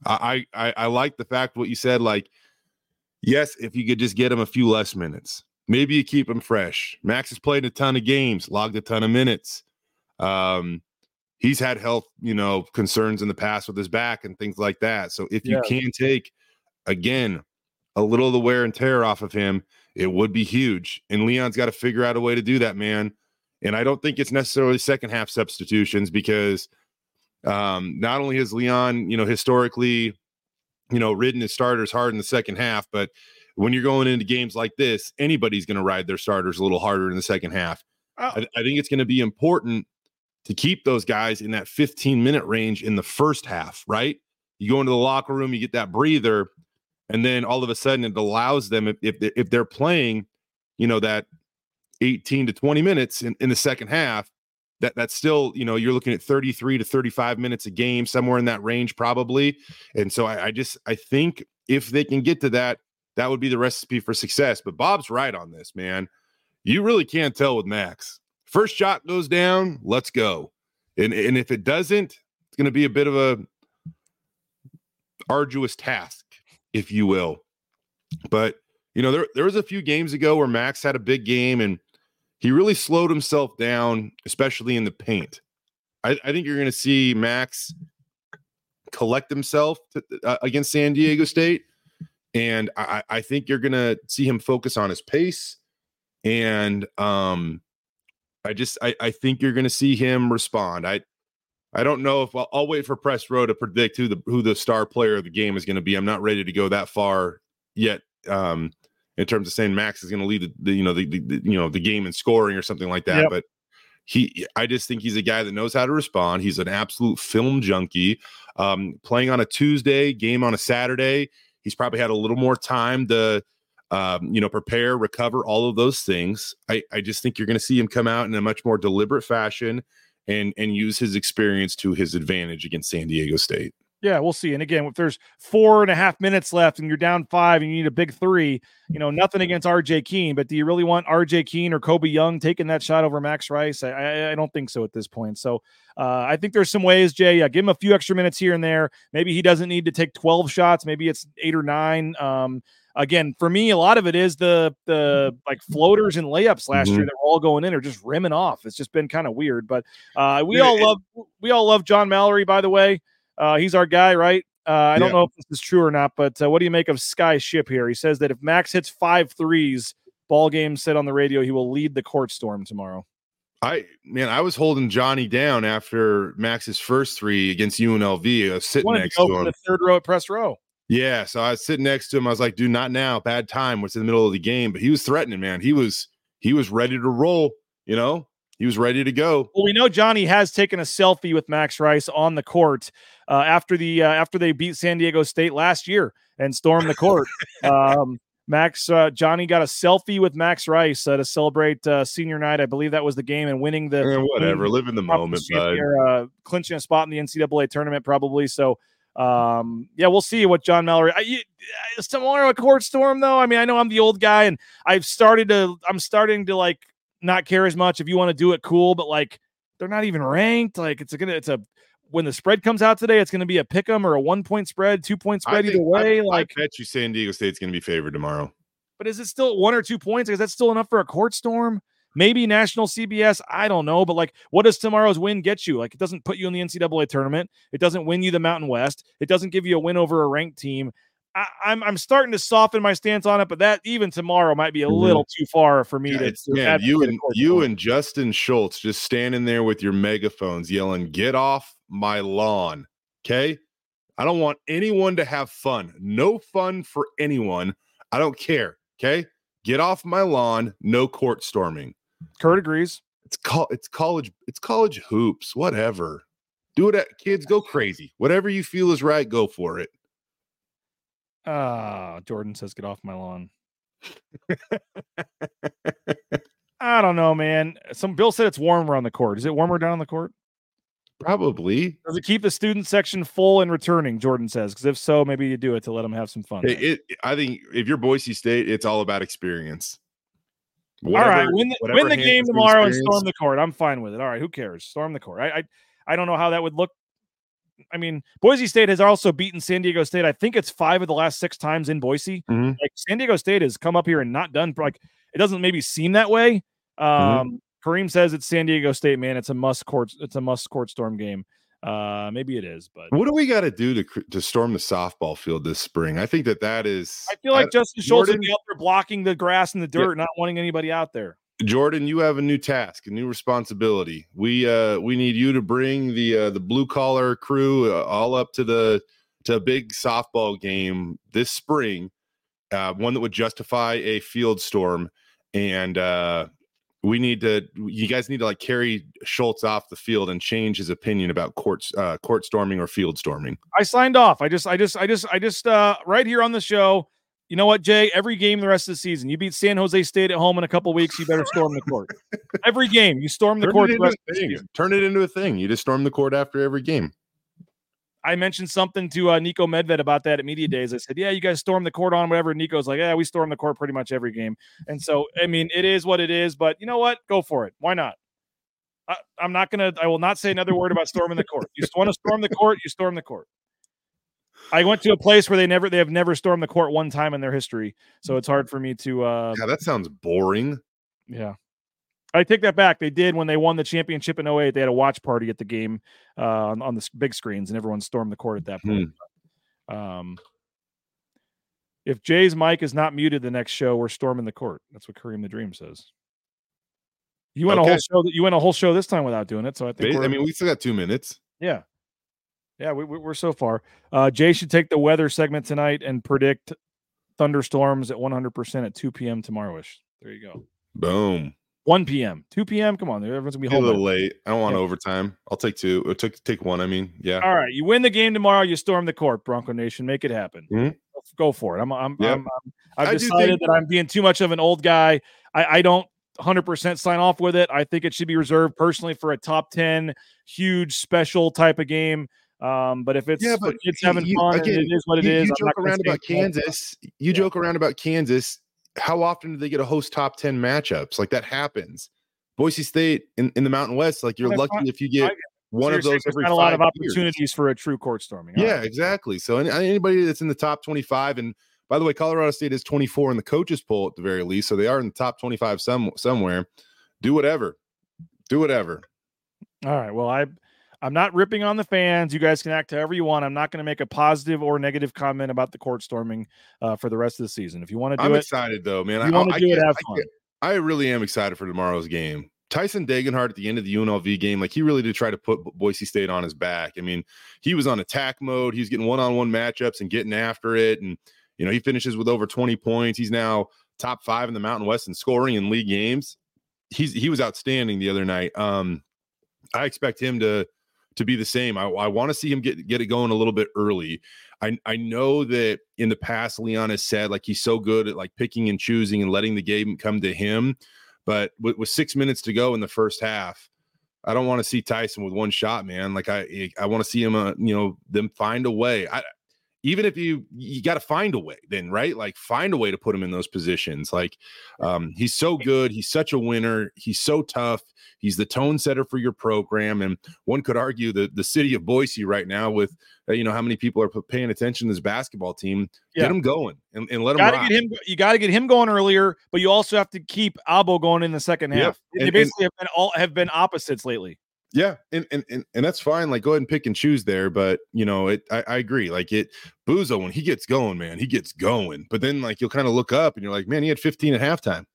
I, I i like the fact what you said like yes if you could just get him a few less minutes. Maybe you keep him fresh. Max has played a ton of games logged a ton of minutes. Um he's had health you know concerns in the past with his back and things like that. So if you Yeah. can take again a little of the wear and tear off of him it would be huge. And leon's got to figure out a way to do that man and i don't think it's necessarily second half substitutions because um not only has leon you know historically you know ridden his starters hard in the second half but when you're going into games like this anybody's going to ride their starters a little harder in the second half Oh. I, I think it's going to be important to keep those guys in that 15 minute range in the first half right you go into the locker room you get that breather and then all of a sudden it allows them if if, if they're playing you know that 18 to 20 minutes in, in the second half that that's still you know you're looking at 33 to 35 minutes a game somewhere in that range probably. And so I, I just i think if they can get to that that would be the recipe for success. But bob's right on this man. You really can't tell with max. First shot goes down let's go. And and if it doesn't it's going to be a bit of a arduous task if you will. But you know there there was a few games ago where max had a big game and he really slowed himself down especially in the paint i, I think you're going to see max collect himself to, uh, against san diego state and I, I think you're going to see him focus on his pace and um, I just I, I think you're going to see him respond. I I don't know if I'll, I'll, wait for Press Row to predict who the who the star player of the game is going to be. I'm not ready to go that far yet. Um, in terms of saying Max is going to lead the, the, you know the, the, you know the game in scoring or something like that, yep. but he I just think he's a guy that knows how to respond. He's an absolute film junkie. Um, playing on a Tuesday, game on a Saturday, he's probably had a little more time to um, you know, prepare, recover, all of those things. I, I just think you're going to see him come out in a much more deliberate fashion and and use his experience to his advantage against San Diego State. Yeah, we'll see. And again, if there's four and a half minutes left and you're down five and you need a big three, you know, nothing against RJ Keene, but do you really want RJ Keene or Kobe Young taking that shot over Max Rice? I, I, I don't think so at this point. So uh, I think there's some ways, Jay. Yeah, give him a few extra minutes here and there. Maybe he doesn't need to take 12 shots. Maybe it's eight or nine. Um, again, for me, a lot of it is the the like floaters and layups last mm-hmm. year that were all going in or just rimming off. It's just been kind of weird. But uh, we all love we all love John Mallory, by the way. Uh, he's our guy, right? Uh, I yeah. don't know if this is true or not, but uh, what do you make of Sky Ship here? He says that if Max hits five threes, ball game said on the radio, he will lead the court storm tomorrow. I man, I was holding Johnny down after Max's first three against UNLV. I was sitting next to, to him. The third row at press row. Yeah, so I was sitting next to him. I was like, "Dude, not now. Bad time. What's in the middle of the game?" But he was threatening, man. He was he was ready to roll. You know, he was ready to go. Well, we know Johnny has taken a selfie with Max Rice on the court uh, after the uh, after they beat San Diego State last year and stormed the court. um, Max uh, Johnny got a selfie with Max Rice uh, to celebrate uh, senior night. I believe that was the game and winning the eh, whatever. Live in the moment, bud. Uh, clinching a spot in the NCAA tournament, probably. So um, yeah, we'll see what John Mallory. I, is tomorrow a court storm though? I mean, I know I'm the old guy, and I've started to. I'm starting to like not care as much. If you want to do it, cool, but like they're not even ranked. Like it's a gonna. It's a when the spread comes out today, it's going to be a pick 'em or a one point spread, two point spread either way. I, like I bet you San Diego State's going to be favored tomorrow. But is it still one or two points? Is that still enough for a court storm? maybe national CBS. I don't know, but like, what does tomorrow's win get you? Like, it doesn't put you in the NCAA tournament. It doesn't win you the Mountain West. It doesn't give you a win over a ranked team. I, am I'm, I'm starting to soften my stance on it, but that even tomorrow might be a mm-hmm. little too far for me yeah, to. to man, you and you and Justin Schultz just standing there with your megaphones yelling, "Get off my lawn!" Okay, I don't want anyone to have fun. No fun for anyone. I don't care. Okay, get off my lawn. No court storming. Kurt agrees. It's called it's college it's college hoops. Whatever. Do it at kids go crazy. Whatever you feel is right, go for it. Ah, uh, Jordan says get off my lawn. I don't know, man. Some Bill said it's warmer on the court. Is it warmer down on the court? Probably. Does it keep the student section full and returning? Jordan says, because if so, maybe you do it to let them have some fun. It, it, I think if you're Boise State, it's all about experience. Whatever, All right, win the, win the game tomorrow and storm the court. I'm fine with it. All right, who cares? Storm the court. I, I I don't know how that would look. I mean, Boise State has also beaten San Diego State. I think it's five of the last six times in Boise. Mm-hmm. Like San Diego State has come up here and not done. Like it doesn't maybe seem that way. Mm-hmm. Um, mm-hmm. Kareem says it's San Diego State, man. It's a must court. It's a must court storm game. Uh, maybe it is, but what do we got to do to to storm the softball field this spring? I think that that is. I feel like I, Justin Schultz Jordan, would out there blocking the grass and the dirt, yeah. not wanting anybody out there. Jordan, you have a new task, a new responsibility. We uh we need you to bring the uh, the blue collar crew uh, all up to the to a big softball game this spring, uh, one that would justify a field storm, and uh, we need to you guys need to like carry Schultz off the field and change his opinion about court uh, court storming or field storming. I signed off. I just I just I just I just uh right here on the show. You know what, Jay? Every game the rest of the season, you beat San Jose State at home in a couple weeks, you better storm the court. every game, you storm the Turn court. It the Turn it into a thing. You just storm the court after every game. I mentioned something to uh, Niko Medved about that at media days. I said, "Yeah, you guys storm the court on whatever." Niko's like, "Yeah, we storm the court pretty much every game." And so, I mean, it is what it is. But you know what? Go for it. Why not? I, am not gonna. I will not say another word about storming the court. You want to storm the court? You storm the court. I went to a place where they never they have never stormed the court one time in their history, so it's hard for me to. uh Yeah, that sounds boring. Yeah, I take that back. They did when they won the championship in 08. They had a watch party at the game uh, on, on the big screens, and everyone stormed the court at that point. Hmm. Um, If Jay's mic is not muted the next show, we're storming the court. That's what Kareem the Dream says. You went Okay. a whole show. You went a whole show this time without doing it. So I think. I mean, we still got two minutes. yeah, yeah, we, we're so far. Uh, Jay should take the weather segment tonight and predict thunderstorms at 100% at 2 p.m. tomorrowish. There you go. Boom. 1 p.m. 2 p.m. Come on, everyone's gonna be Be a little late. I don't want overtime. I'll take two. Or take take one. I mean, yeah. All right, you win the game tomorrow. You storm the court, Bronco Nation. Make it happen. Mhm. Go for it. I'm. I'm. Yep. I'm, I'm I've do decided think- that I'm being too much of an old guy. I, I don't 100% sign off with it. I think it should be reserved personally for a top 10 huge special type of game. Um, but if it's Yeah, for but kids you- having you- fun, again, it is what it you, is. You I'm joke around about it's Kansas. You joke around about Kansas. How often do they get to host top ten matchups? Like that happens. Boise State in, in the Mountain West, like you're lucky if you get one So of those every not a lot of five years. opportunities for a true court storming. All Yeah, right. exactly. So any, anybody that's in the top 25, and by the way, Colorado State is 24 in the coaches poll at the very least, so they are in the top 25 some somewhere. Do whatever, do whatever. All right. Well, I I'm not ripping on the fans. You guys can act however you want. I'm not going to make a positive or negative comment about the court storming uh, for the rest of the season. If you want to do it, I'm excited though, man. You wanna I, do it, have I fun. I really am excited for tomorrow's game. Tyson Degenhart at the end of the UNLV game, like he really did try to put Boise State on his back. I mean, he was on attack mode. He's getting one-on-one matchups and getting after it, and you know he finishes with over 20 points. He's now top five in the Mountain West in scoring in league games. He's he was outstanding the other night. Um, I expect him to to be the same. I, I want to see him get get it going a little bit early. I I know that in the past Leon has said like he's so good at like picking and choosing and letting the game come to him, but with, with six minutes to go in the first half, I don't want to see Tyson with one shot, man. Like I I want to see him, uh, you know, them find a way. I even if you you got to find a way then right like find a way to put him in those positions like um he's so good he's such a winner he's so tough he's the tone setter for your program and one could argue that the city of boise right now with uh, you know how many people are paying attention to this basketball team Yeah. get him going and, and let him got to get him. You got to get him going earlier, but you also have to keep Agbo going in the second Yep. half. They And- and- basically have been all have been opposites lately. Yeah, and, and and and that's fine. Like, go ahead and pick and choose there. But you know, it. I, I agree. Like it, Buzo when he gets going, man, he gets going. But then, like, you'll kind of look up and you're like, man, he had 15 at halftime.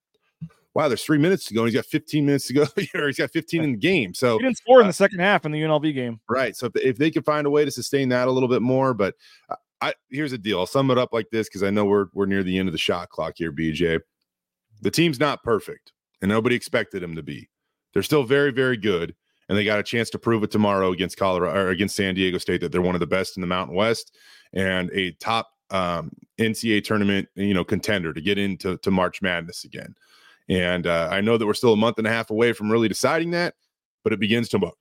Wow, there's three minutes to go. And he's got 15 minutes to go. or he's got 15 in the game. So He didn't score in uh, the second half in the UNLV game. Right. So if, if they could find a way to sustain that a little bit more, but I, I here's the deal. I'll sum it up like this because I know we're we're near the end of the shot clock here, BJ. The team's not perfect, and nobody expected them to be. They're still very, very good, and they got a chance to prove it tomorrow against Colorado or against San Diego State that they're one of the best in the Mountain West and a top um, NCAA tournament, you know, contender to get into to March Madness again. And uh, I know that we're still a month and a half away from really deciding that, but it begins tomorrow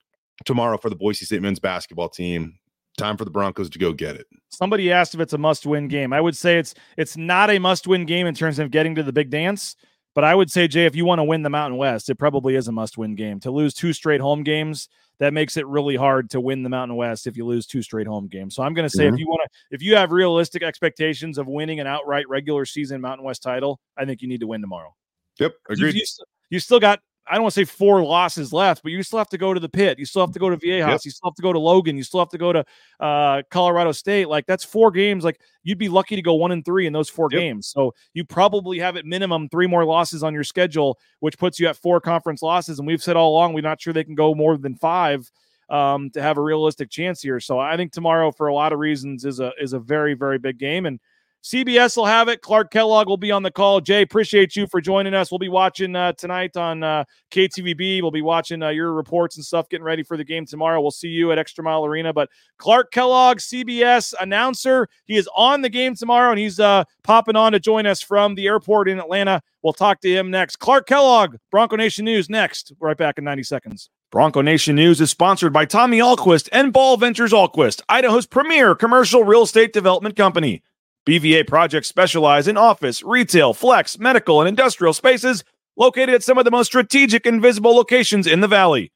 tomorrow for the Boise State men's basketball team. Time for the Broncos to go get it. Somebody asked if it's a must-win game. I would say it's it's not a must-win game in terms of getting to the big dance. But I would say, Jay, if you want to win the Mountain West, it probably is a must-win game. To lose two straight home games, that makes it really hard to win the Mountain West if you lose two straight home games. So I'm going to say, Mhm. if you want to, if you have realistic expectations of winning an outright regular season Mountain West title, I think you need to win tomorrow. Yep, agreed. you, st- you still got, I don't want to say four losses left, but you still have to go to the pit. You still have to go to Viejas. Yep. You still have to go to Logan. You still have to go to uh, Colorado State. Like that's four games. Like you'd be lucky to go one and three in those four Yep. games. So you probably have at minimum three more losses on your schedule, which puts you at four conference losses. And we've said all along, we're not sure they can go more than five um, to have a realistic chance here. So I think tomorrow, for a lot of reasons, is a is a very very big game and. CBS will have it. Clark Kellogg will be on the call. Jay, appreciate you for joining us. We'll be watching uh, tonight on uh, KTVB. We'll be watching uh, your reports and stuff, getting ready for the game tomorrow. We'll see you at Extra Mile Arena. But Clark Kellogg, CBS announcer, he is on the game tomorrow, and he's uh, popping on to join us from the airport in Atlanta. We'll talk to him next. Clark Kellogg, Bronco Nation News next. Right back in 90 seconds. Bronco Nation News is sponsored by Tommy Ahlquist and Ball Ventures Ahlquist, Idaho's premier commercial real estate development company. BVA projects specialize in office, retail, flex, medical, and industrial spaces located at some of the most strategic and visible locations in the valley.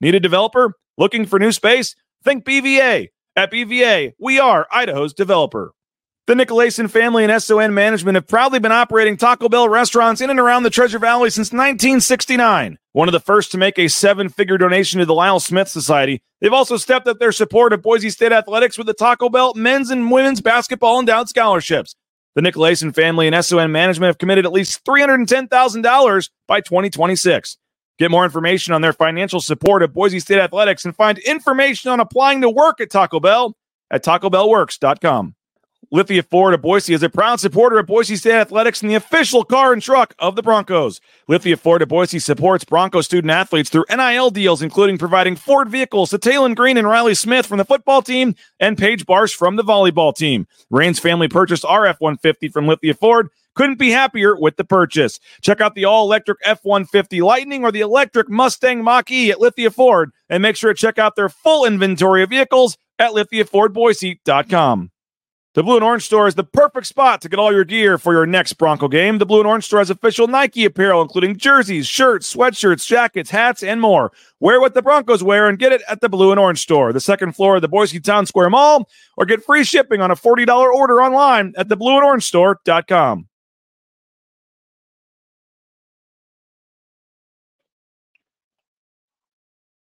Need a developer? Looking for new space? Think BVA. At BVA, we are Idaho's developer. The Nicolason family and SON management have proudly been operating Taco Bell restaurants in and around the Treasure Valley since 1969. One of the first to make a seven figure donation to the Lyle Smith Society, they've also stepped up their support of Boise State athletics with the Taco Bell men's and women's basketball endowed scholarships. The Nicolason family and SON management have committed at least $310,000 by 2026. Get more information on their financial support of Boise State Athletics and find information on applying to work at Taco Bell at tacobellworks.com. Lithia Ford of Boise is a proud supporter of Boise State Athletics and the official car and truck of the Broncos. Lithia Ford of Boise supports Bronco student athletes through NIL deals, including providing Ford vehicles to Taylen Green and Riley Smith from the football team and Paige Barsh from the volleyball team. Rain's family purchased RF 150 from Lithia Ford. Couldn't be happier with the purchase. Check out the all electric F 150 Lightning or the electric Mustang Mach E at Lithia Ford and make sure to check out their full inventory of vehicles at lithiafordboise.com. The Blue and Orange Store is the perfect spot to get all your gear for your next Bronco game. The Blue and Orange Store has official Nike apparel, including jerseys, shirts, sweatshirts, jackets, hats, and more. Wear what the Broncos wear and get it at the Blue and Orange Store, the second floor of the Boise Town Square Mall, or get free shipping on a $40 order online at theblueandorangestore.com.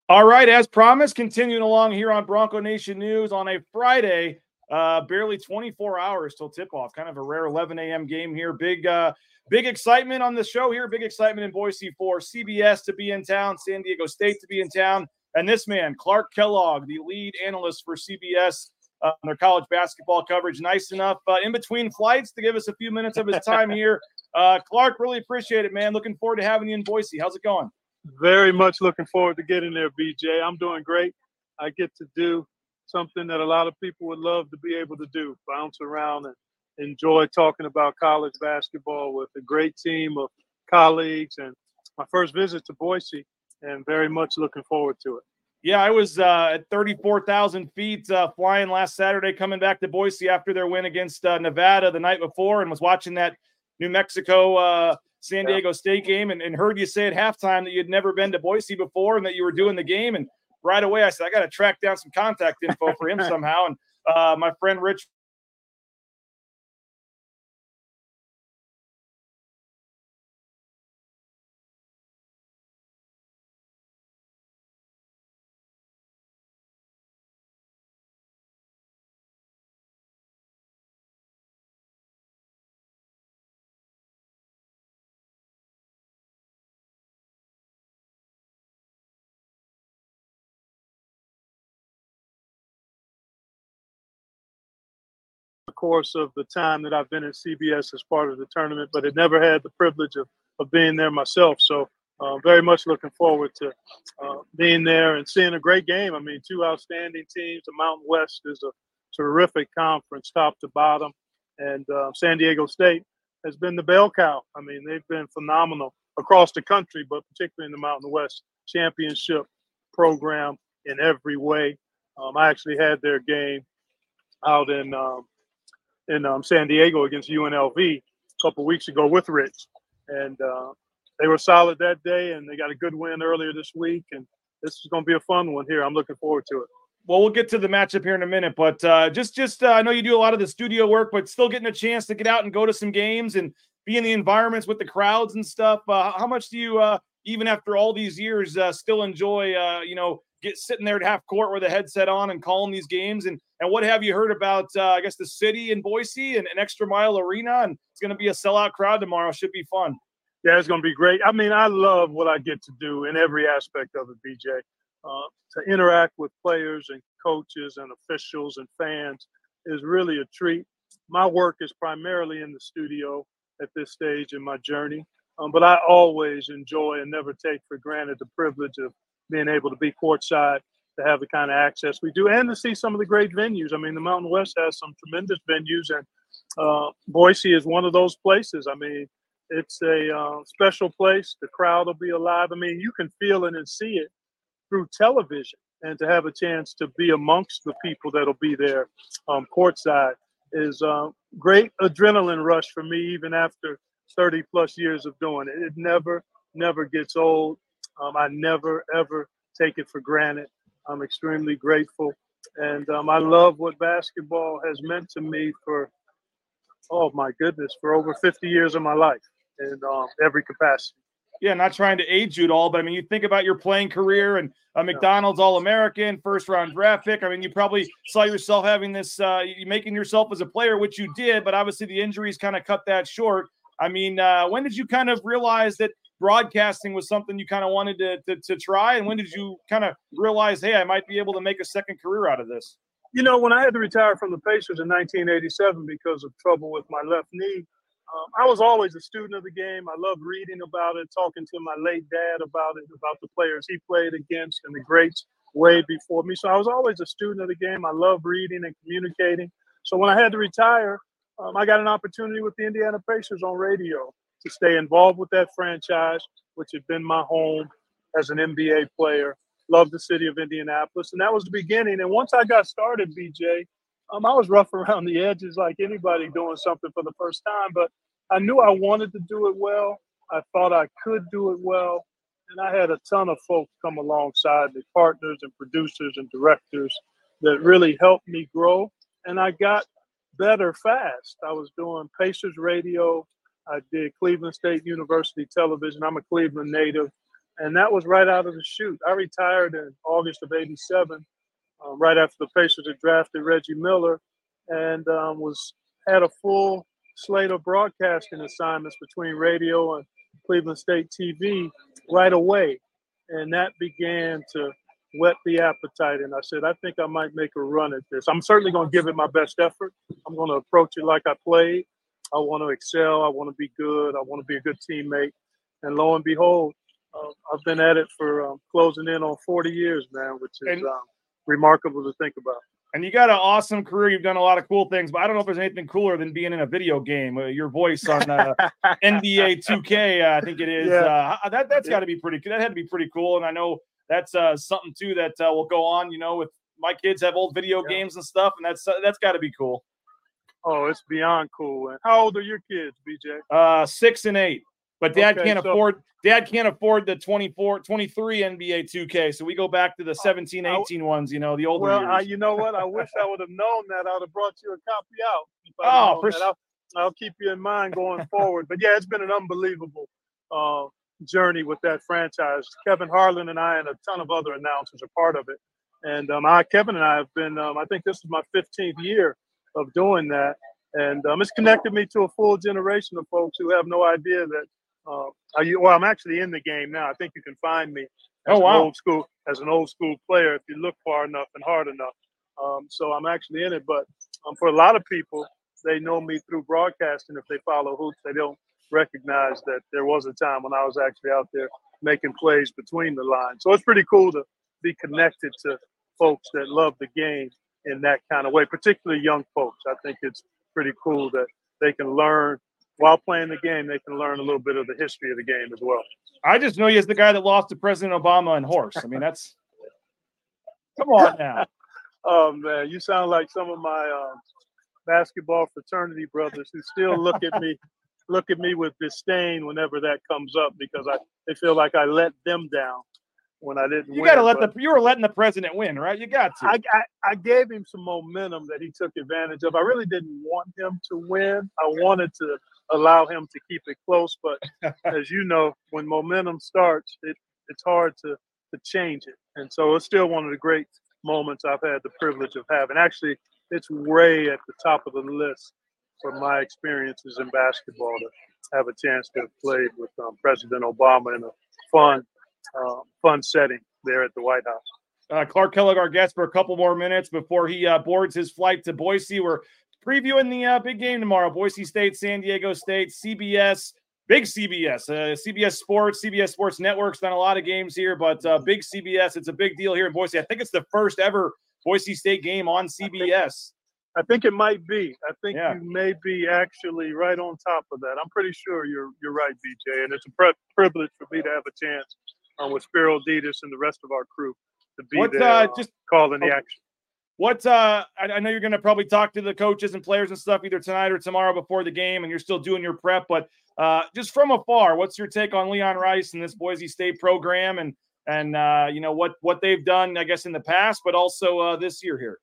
All right, as promised, continuing along here on Bronco Nation News on a Friday. Uh, barely 24 hours till tip off. Kind of a rare 11 a.m. game here. Big, uh, big excitement on the show here. Big excitement in Boise for CBS to be in town, San Diego State to be in town, and this man, Clark Kellogg, the lead analyst for CBS. Uh, their college basketball coverage, nice enough uh, in between flights to give us a few minutes of his time here. Uh, Clark, really appreciate it, man. Looking forward to having you in Boise. How's it going? Very much looking forward to getting there, BJ. I'm doing great. I get to do something that a lot of people would love to be able to do bounce around and enjoy talking about college basketball with a great team of colleagues and my first visit to Boise and very much looking forward to it. Yeah, I was uh, at 34,000 feet uh, flying last Saturday, coming back to Boise after their win against uh, Nevada the night before, and was watching that New Mexico uh, San Diego State game and, and heard you say at halftime that you'd never been to Boise before and that you were doing the game. And right away, I said, I got to track down some contact info for him somehow. And uh, my friend Rich course of the time that I've been at CBS as part of the tournament, but had never had the privilege of, of being there myself. So uh, very much looking forward to uh, being there and seeing a great game. I mean, two outstanding teams. The Mountain West is a terrific conference, top to bottom, and uh, San Diego State has been the bell cow. I mean, they've been phenomenal across the country, but particularly in the Mountain West championship program in every way. Um, I actually had their game out in um, in um, San Diego against UNLV a couple weeks ago with Rich, and uh, they were solid that day, and they got a good win earlier this week, and this is going to be a fun one here. I'm looking forward to it. Well, we'll get to the matchup here in a minute, but uh, just just uh, I know you do a lot of the studio work, but still getting a chance to get out and go to some games and be in the environments with the crowds and stuff. Uh, how much do you, uh, even after all these years, uh, still enjoy, you know, get sitting there at half court with a headset on and calling these games? And and what have you heard about? Uh, I guess the city in Boise and an extra mile arena, and it's going to be a sellout crowd tomorrow. Should be fun. Yeah, it's going to be great. I mean, I love what I get to do in every aspect of it, BJ. Uh, to interact with players and coaches and officials and fans is really a treat. My work is primarily in the studio at this stage in my journey, um, but I always enjoy and never take for granted the privilege of being able to be courtside, to have the kind of access we do, and to see some of the great venues. I mean, the Mountain West has some tremendous venues, and uh, Boise is one of those places. I mean, it's a uh, special place. The crowd will be alive. I mean, you can feel it and see it through television, and to have a chance to be amongst the people that'll be there um, courtside is a great adrenaline rush for me, even after 30 plus years of doing it. It never, never gets old. Um, I never, ever take it for granted. I'm extremely grateful. And um, I love what basketball has meant to me for, oh my goodness, for over 50 years of my life in um, every capacity. Yeah, not trying to age you at all, but I mean, you think about your playing career and a McDonald's All American, first round draft pick. I mean, you probably saw yourself having this, uh, making yourself as a player, which you did, but obviously the injuries kind of cut that short. I mean, uh, when did you kind of realize that broadcasting was something you kind of wanted to, to, to try? And when did you kind of realize, hey, I might be able to make a second career out of this? You know, when I had to retire from the Pacers in 1987 because of trouble with my left knee, um, I was always a student of the game. I loved reading about it, talking to my late dad about it, about the players he played against and the greats way before me. So I was always a student of the game. I loved reading and communicating. So when I had to retire, um, I got an opportunity with the Indiana Pacers on radio to stay involved with that franchise, which had been my home as an NBA player. Loved the city of Indianapolis, and that was the beginning. And once I got started, BJ, um, I was rough around the edges like anybody doing something for the first time, but I knew I wanted to do it well. I thought I could do it well. And I had a ton of folks come alongside me, partners and producers and directors that really helped me grow. And I got better fast. I was doing Pacers radio. I did Cleveland State University television. I'm a Cleveland native. And that was right out of the chute. I retired in August of 87 um, right after the Pacers had drafted Reggie Miller, and um, was had a full slate of broadcasting assignments between radio and Cleveland State TV right away, and that began to whet the appetite. And I said, I think I might make a run at this. I'm certainly going to give it my best effort. I'm going to approach it like I played. I want to excel. I want to be good. I want to be a good teammate. And lo and behold, uh, I've been at it for um, closing in on 40 years, man, which is um, remarkable to think about. And you got an awesome career. You've done a lot of cool things, but I don't know if there's anything cooler than being in a video game. Uh, your voice on uh, NBA 2K, uh, I think it is. Yeah. Uh, that that's got to be pretty. That had to be pretty cool. And I know that's uh, something too that uh, will go on. You know, with my kids have old video Yeah. games and stuff, and that's that's got to be cool. Oh, it's beyond cool. And how old are your kids, BJ? Uh, six and eight. But dad Okay, can't so- afford dad can't afford the 24 23 NBA 2K. So we go back to the 17 I- 18 ones, you know, the older Well. I, you know what? I wish I would have known that. I would have brought you a copy out. Oh, for that. I'll, I'll keep you in mind going forward. But yeah, it's been an unbelievable uh, journey with that franchise. Kevin Harlan and I and a ton of other announcers are part of it. And um, I, Kevin and I have been, um, I think this is my 15th year of doing that. And um, it's connected me to a full generation of folks who have no idea that. Uh, are you, well, I'm actually in the game now. I think you can find me as Oh, an old school as an old school player if you look far enough and hard enough. Um, so I'm actually in it. But um, for a lot of people, they know me through broadcasting. If they follow hoops, they don't recognize that there was a time when I was actually out there making plays between the lines. So it's pretty cool to be connected to folks that love the game in that kind of way, particularly young folks. I think it's pretty cool that they can learn while playing the game. They can learn a little bit of the history of the game as well. I just know you as the guy that lost to President Obama and horse. I mean, that's come on now. Oh man, you sound like some of my um, basketball fraternity brothers who still look at me, look at me with disdain whenever that comes up because I they feel like I let them down when I didn't. You got to let the you were letting the president win, right? You got to. I, I I gave him some momentum that he took advantage of. I really didn't want him to win. I wanted to allow him to keep it close, but as you know, when momentum starts, it it's hard to to change it. And so it's still one of the great moments I've had the privilege of having. Actually, it's way at the top of the list for my experiences in basketball to have a chance to have played with um, President Obama in a fun, uh, fun setting there at the White House. Uh, Clark Kellogg, our guest, for a couple more minutes before he uh, boards his flight to Boise. We're previewing the uh, big game tomorrow: Boise State, San Diego State, CBS, big CBS, uh, CBS Sports, CBS Sports Network's done a lot of games here, but uh, big CBS. It's a big deal here in Boise. I think it's the first ever Boise State game on CBS. I think it might be. I think Yeah. you may be actually right on top of that. I'm pretty sure you're you're right, BJ, and it's a privilege for me to have a chance um, with Spero Dedes and the rest of our crew to be What, there, uh, uh, just- calling the oh, action. What uh I, I know you're gonna probably talk to the coaches and players and stuff either tonight or tomorrow before the game, and you're still doing your prep, but uh just from afar, what's your take on Leon Rice and this Boise State program and and uh you know what what they've done, I guess, in the past, but also uh this year here.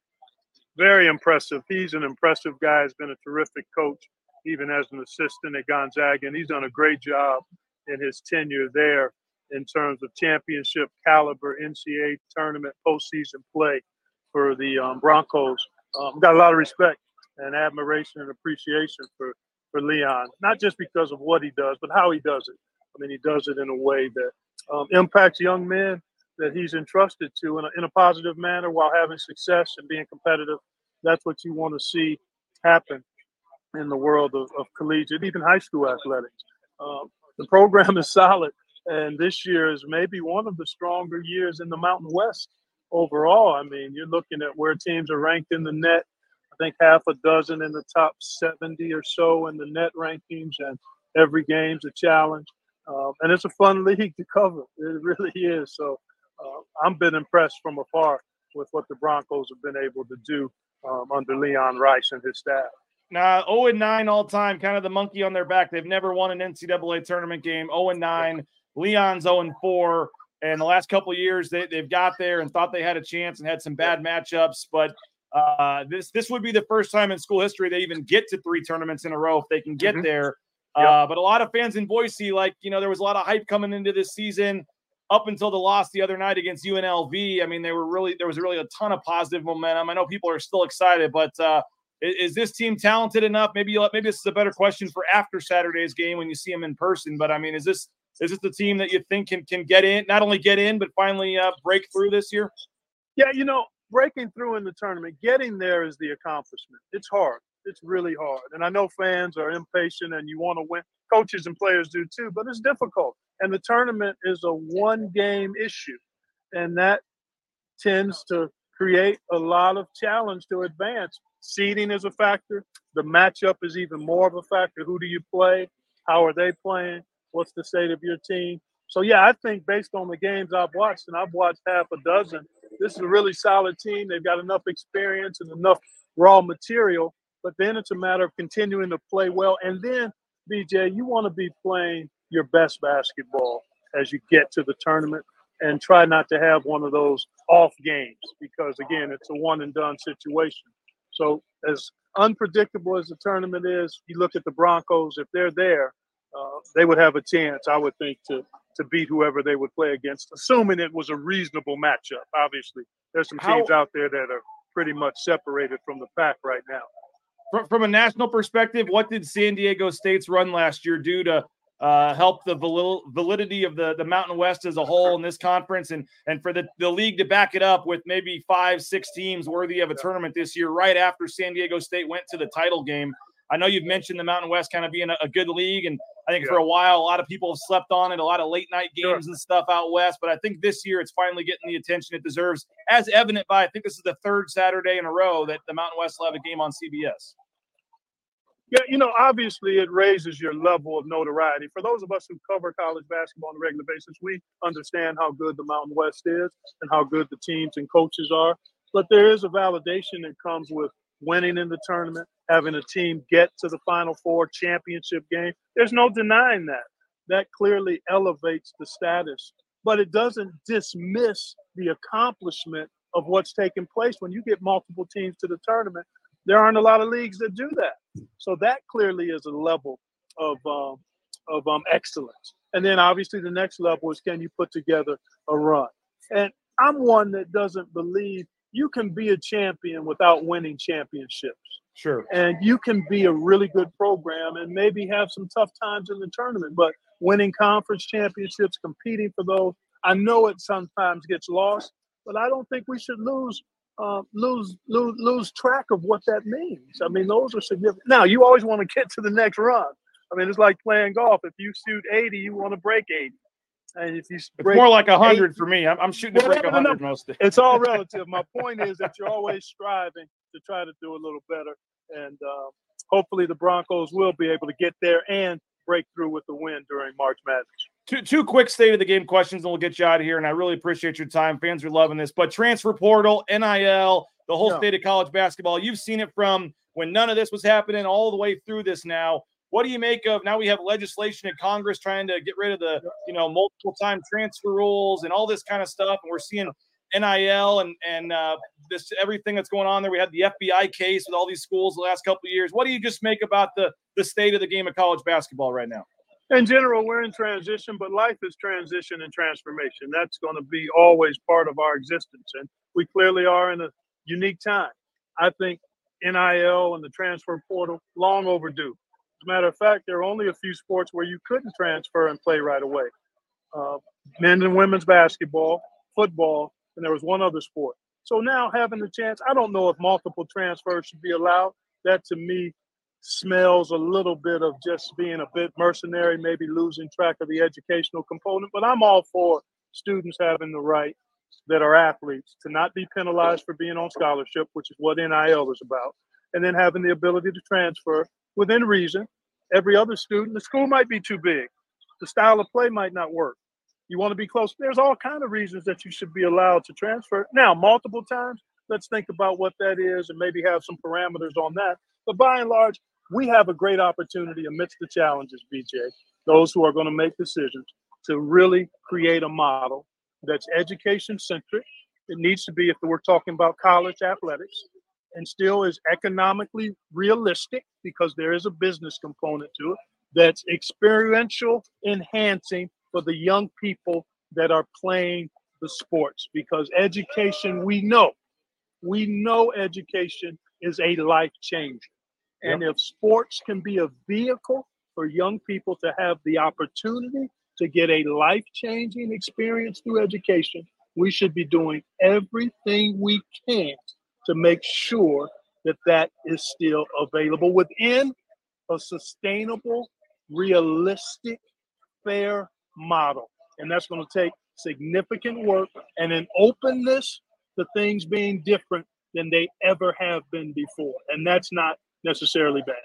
Very impressive. He's an impressive guy. He's been a terrific coach, even as an assistant at Gonzaga, and he's done a great job in his tenure there in terms of championship caliber NCAA tournament postseason play for the um, Broncos. Um, got a lot of respect and admiration and appreciation for for Leon, not just because of what he does, but how he does it. I mean, he does it in a way that um, impacts young men that he's entrusted to in a, in a positive manner while having success and being competitive. That's what you want to see happen in the world of, of collegiate, even high school athletics. Um, the program is solid, and this year is maybe one of the stronger years in the Mountain West overall. I mean, you're looking at where teams are ranked in the net. I think half a dozen in the top 70 or so in the net rankings, and every game's a challenge. Um, and it's a fun league to cover. It really is. So uh, I'm been impressed from afar with what the Broncos have been able to do um, under Leon Rice and his staff. Now, 0 and 9 all time, kind of the monkey on their back. They've never won an NCAA tournament game. 0 and 9. Leon's 0 and 4. And the last couple years, they, they've got there and thought they had a chance and had some bad matchups. But uh, this this would be the first time in school history they even get to three tournaments in a row if they can get mm-hmm. there. Yep. Uh, but a lot of fans in Boise, like you know, there was a lot of hype coming into this season up until the loss the other night against UNLV. I mean, they were really there was really a ton of positive momentum. I know people are still excited, but uh, is, is, this team talented enough? Maybe you maybe this is a better question for after Saturday's game when you see them in person. But I mean, is this is this the team that you think can can get in, not only get in, but finally uh, break through this year? Yeah, you know, breaking through in the tournament, getting there is the accomplishment. It's hard. It's really hard. And I know fans are impatient and you want to win. Coaches and players do too, but it's difficult. And the tournament is a one game issue. And that tends to create a lot of challenge to advance. Seeding is a factor. The matchup is even more of a factor. Who do you play? How are they playing? What's the state of your team? So yeah, I think based on the games I've watched, and I've watched half a dozen, this is a really solid team. They've got enough experience and enough raw material. But then it's a matter of continuing to play well. And then, BJ, you want to be playing your best basketball as you get to the tournament and try not to have one of those off games because again it's a one and done situation so as unpredictable as the tournament is you look at the broncos if they're there uh, they would have a chance i would think to to beat whoever they would play against assuming it was a reasonable matchup. Obviously there's some teams How, out there that are pretty much separated from the pack right now. From, from a national perspective what did san diego state's run last year do to uh, help the validity of the, the Mountain West as a whole in this conference and, and for the, the league to back it up with maybe five, six teams worthy of a tournament this year, right after San Diego State went to the title game. I know you've mentioned the Mountain West kind of being a, a good league, and I think yeah. for a while a lot of people have slept on it, a lot of late night games sure. and stuff out west. But I think this year it's finally getting the attention it deserves, as evident by I think this is the third Saturday in a row that the Mountain West will have a game on CBS. Yeah, you know, obviously it raises your level of notoriety. For those of us who cover college basketball on a regular basis, we understand how good the Mountain West is and how good the teams and coaches are. But there is a validation that comes with winning in the tournament, having a team get to the Final Four championship game. There's no denying that. That clearly elevates the status, but it doesn't dismiss the accomplishment of what's taking place when you get multiple teams to the tournament there aren't a lot of leagues that do that. So that clearly is a level of um, of um, excellence. And then obviously the next level is can you put together a run? And I'm one that doesn't believe you can be a champion without winning championships. Sure. And you can be a really good program and maybe have some tough times in the tournament, but winning conference championships, competing for those, I know it sometimes gets lost, but I don't think we should lose uh, lose, lose lose track of what that means. I mean, those are significant. Now, you always want to get to the next run. I mean, it's like playing golf. If you shoot 80, you want to break 80. And if you it's more like 100 for me. I'm, I'm shooting to break 100 most days. It's all relative. My point is that you're always striving to try to do a little better. And uh, hopefully the Broncos will be able to get there and break through with the win during March Madness. Two, two quick state of the game questions, and we'll get you out of here. And I really appreciate your time. Fans are loving this. But transfer portal, NIL, the whole yeah. state of college basketball, you've seen it from when none of this was happening all the way through this now. What do you make of now we have legislation in Congress trying to get rid of the, you know, multiple time transfer rules and all this kind of stuff? And we're seeing NIL and and uh, this everything that's going on there. We had the FBI case with all these schools the last couple of years. What do you just make about the the state of the game of college basketball right now? in general, we're in transition, but life is transition and transformation. That's going to be always part of our existence. And we clearly are in a unique time. I think NIL and the transfer portal, long overdue. As a matter of fact, there are only a few sports where you couldn't transfer and play right away uh, men's and women's basketball, football, and there was one other sport. So now having the chance, I don't know if multiple transfers should be allowed. That to me smells a little bit of just being a bit mercenary, maybe losing track of the educational component. But I'm all for students having the right that are athletes to not be penalized for being on scholarship, which is what NIL is about, and then having the ability to transfer within reason. Every other student, the school might be too big, the style of play might not work. You want to be close. There's all kind of reasons that you should be allowed to transfer. Now, multiple times, let's think about what that is and maybe have some parameters on that. But by and large, we have a great opportunity amidst the challenges, BJ, those who are going to make decisions to really create a model that's education centric. It needs to be, if we're talking about college athletics, and still is economically realistic because there is a business component to it that's experiential enhancing for the young people that are playing the sports because education we know we know education is a life changer. And if sports can be a vehicle for young people to have the opportunity to get a life changing experience through education, we should be doing everything we can to make sure that that is still available within a sustainable, realistic, fair model. And that's going to take significant work and an openness to things being different than they ever have been before. And that's not necessarily bad.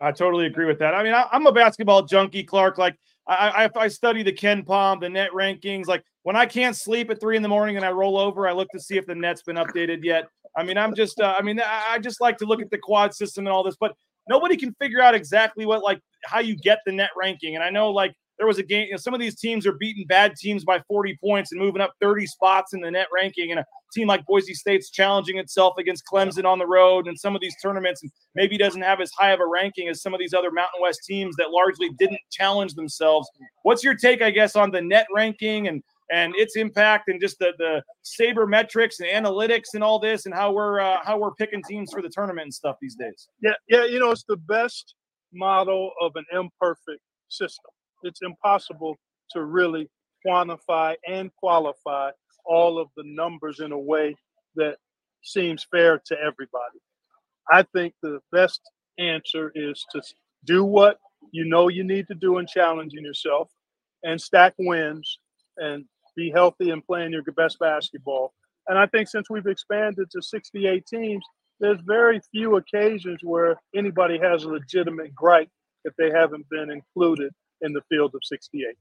I totally agree with that. I mean, I, am a basketball junkie, Clark. Like, I, I, I study the KenPom, the net rankings. Like, when I can't sleep at three in the morning and I roll over, I look to see if the net's been updated yet. I mean, I'm just, uh, I mean, I, just like to look at the quad system and all this, but nobody can figure out exactly what, like, how you get the net ranking. And I know, like, there was a game, you know, some of these teams are beating bad teams by 40 points and moving up 30 spots in the net ranking. And a team like Boise State's challenging itself against Clemson on the road and some of these tournaments, and maybe doesn't have as high of a ranking as some of these other Mountain West teams that largely didn't challenge themselves. What's your take, I guess, on the net ranking and and its impact and just the the sabermetrics and analytics and all this and how we're uh, how we're picking teams for the tournament and stuff these days? Yeah, yeah, you know, it's the best model of an imperfect system it's impossible to really quantify and qualify all of the numbers in a way that seems fair to everybody. I think the best answer is to do what you know you need to do in challenging yourself and stack wins and be healthy and playing your best basketball. And I think since we've expanded to 68 teams, there's very few occasions where anybody has a legitimate gripe if they haven't been included in the field of 68.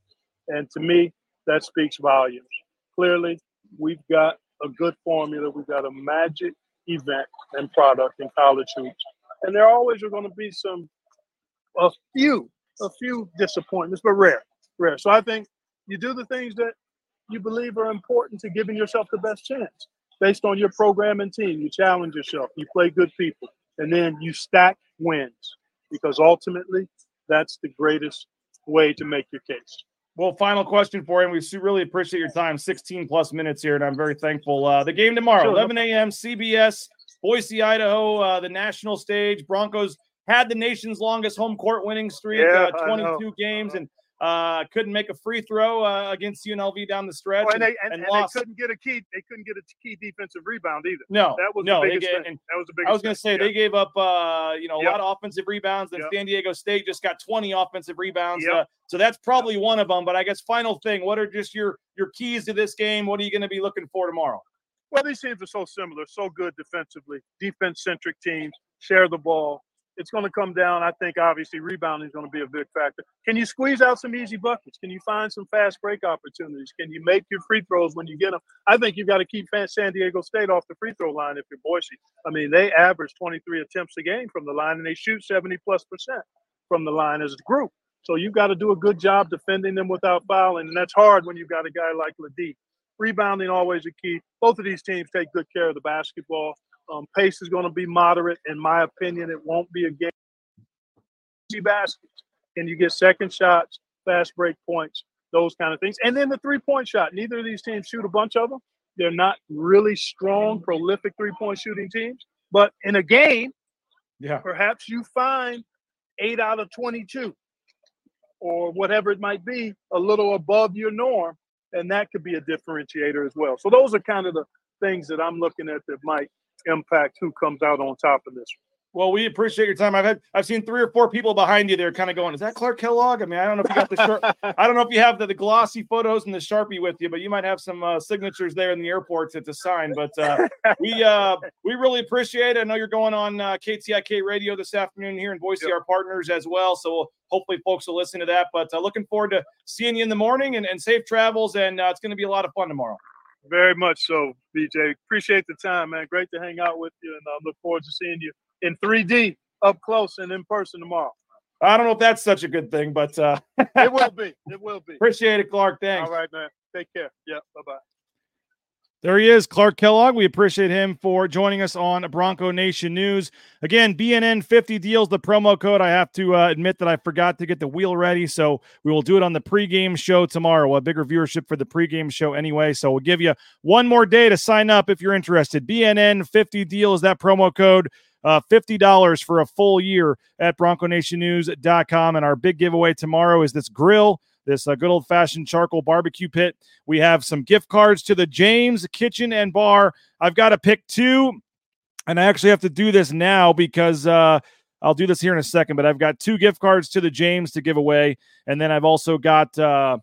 And to me, that speaks volumes. Clearly, we've got a good formula. We've got a magic event and product in college hoops. And there always are going to be some, a few, a few disappointments, but rare, rare. So I think you do the things that you believe are important to giving yourself the best chance based on your program and team. You challenge yourself, you play good people, and then you stack wins because ultimately that's the greatest way to make your case. Well, final question for you. And we really appreciate your time. 16 plus minutes here, and I'm very thankful. Uh, the game tomorrow, sure. 11 a.m. CBS, Boise, Idaho, uh, the national stage. Broncos had the nation's longest home court winning streak, yeah, uh, 22 games, and uh, couldn't make a free throw uh, against UNLV down the stretch, oh, and, they, and, and, and they couldn't get a key. They couldn't get a key defensive rebound either. No, that was no. The biggest get, thing. That was the biggest. I was going to say yeah. they gave up, uh, you know, a yep. lot of offensive rebounds. And yep. San Diego State just got 20 offensive rebounds. Yep. Uh, so that's probably one of them. But I guess final thing, what are just your your keys to this game? What are you going to be looking for tomorrow? Well, these teams are so similar, so good defensively, defense centric teams, share the ball, it's going to come down. I think obviously rebounding is going to be a big factor. Can you squeeze out some easy buckets? Can you find some fast break opportunities? Can you make your free throws when you get them? I think you've got to keep San Diego State off the free throw line if you're Boise. I mean, they average 23 attempts a game from the line and they shoot 70 plus percent from the line as a group. So you've got to do a good job defending them without fouling, and that's hard when you've got a guy like LeDee. Rebounding always a key. Both of these teams take good care of the basketball. Um, pace is going to be moderate. In my opinion, it won't be a game. Baskets. Can you get second shots? fast break points, those kind of things. And then the three point shot. Neither of these teams shoot a bunch of them. They're not really strong, prolific three point shooting teams. But in a game, yeah, perhaps you find eight out of 22 or whatever it might be, a little above your norm. And that could be a differentiator as well. So those are kind of the things that I'm looking at that might impact who comes out on top of this. Well, we appreciate your time. I've had I've seen three or four people behind you there kind of going, is that Clark Kellogg? I mean, I don't know if you got the shirt. I don't know if you have the, the glossy photos and the Sharpie with you, but you might have some uh, signatures there in the airport to, to sign. But uh, we uh, we really appreciate it. I know you're going on uh, KTIK radio this afternoon here in Boise, yep. our partners as well. So hopefully folks will listen to that. But uh, looking forward to seeing you in the morning and, and safe travels. And uh, it's going to be a lot of fun tomorrow. Very much so, BJ. Appreciate the time, man. Great to hang out with you, and I look forward to seeing you in 3D up close and in person tomorrow. I don't know if that's such a good thing, but uh, it will be. It will be. Appreciate it, Clark. Thanks. All right, man. Take care. Yeah. Bye bye. There he is, Clark Kellogg. We appreciate him for joining us on Bronco Nation News. Again, BNN 50 deals, the promo code. I have to uh, admit that I forgot to get the wheel ready, so we will do it on the pregame show tomorrow. We'll bigger viewership for the pregame show anyway, so we'll give you one more day to sign up if you're interested. BNN 50 deals, that promo code uh, $50 for a full year at bronconationnews.com. And our big giveaway tomorrow is this grill, this uh, good old fashioned charcoal barbecue pit. We have some gift cards to the James Kitchen and Bar. I've got to pick two, and I actually have to do this now because. Uh, I'll do this here in a second, but I've got two gift cards to the James to give away. And then I've also got uh,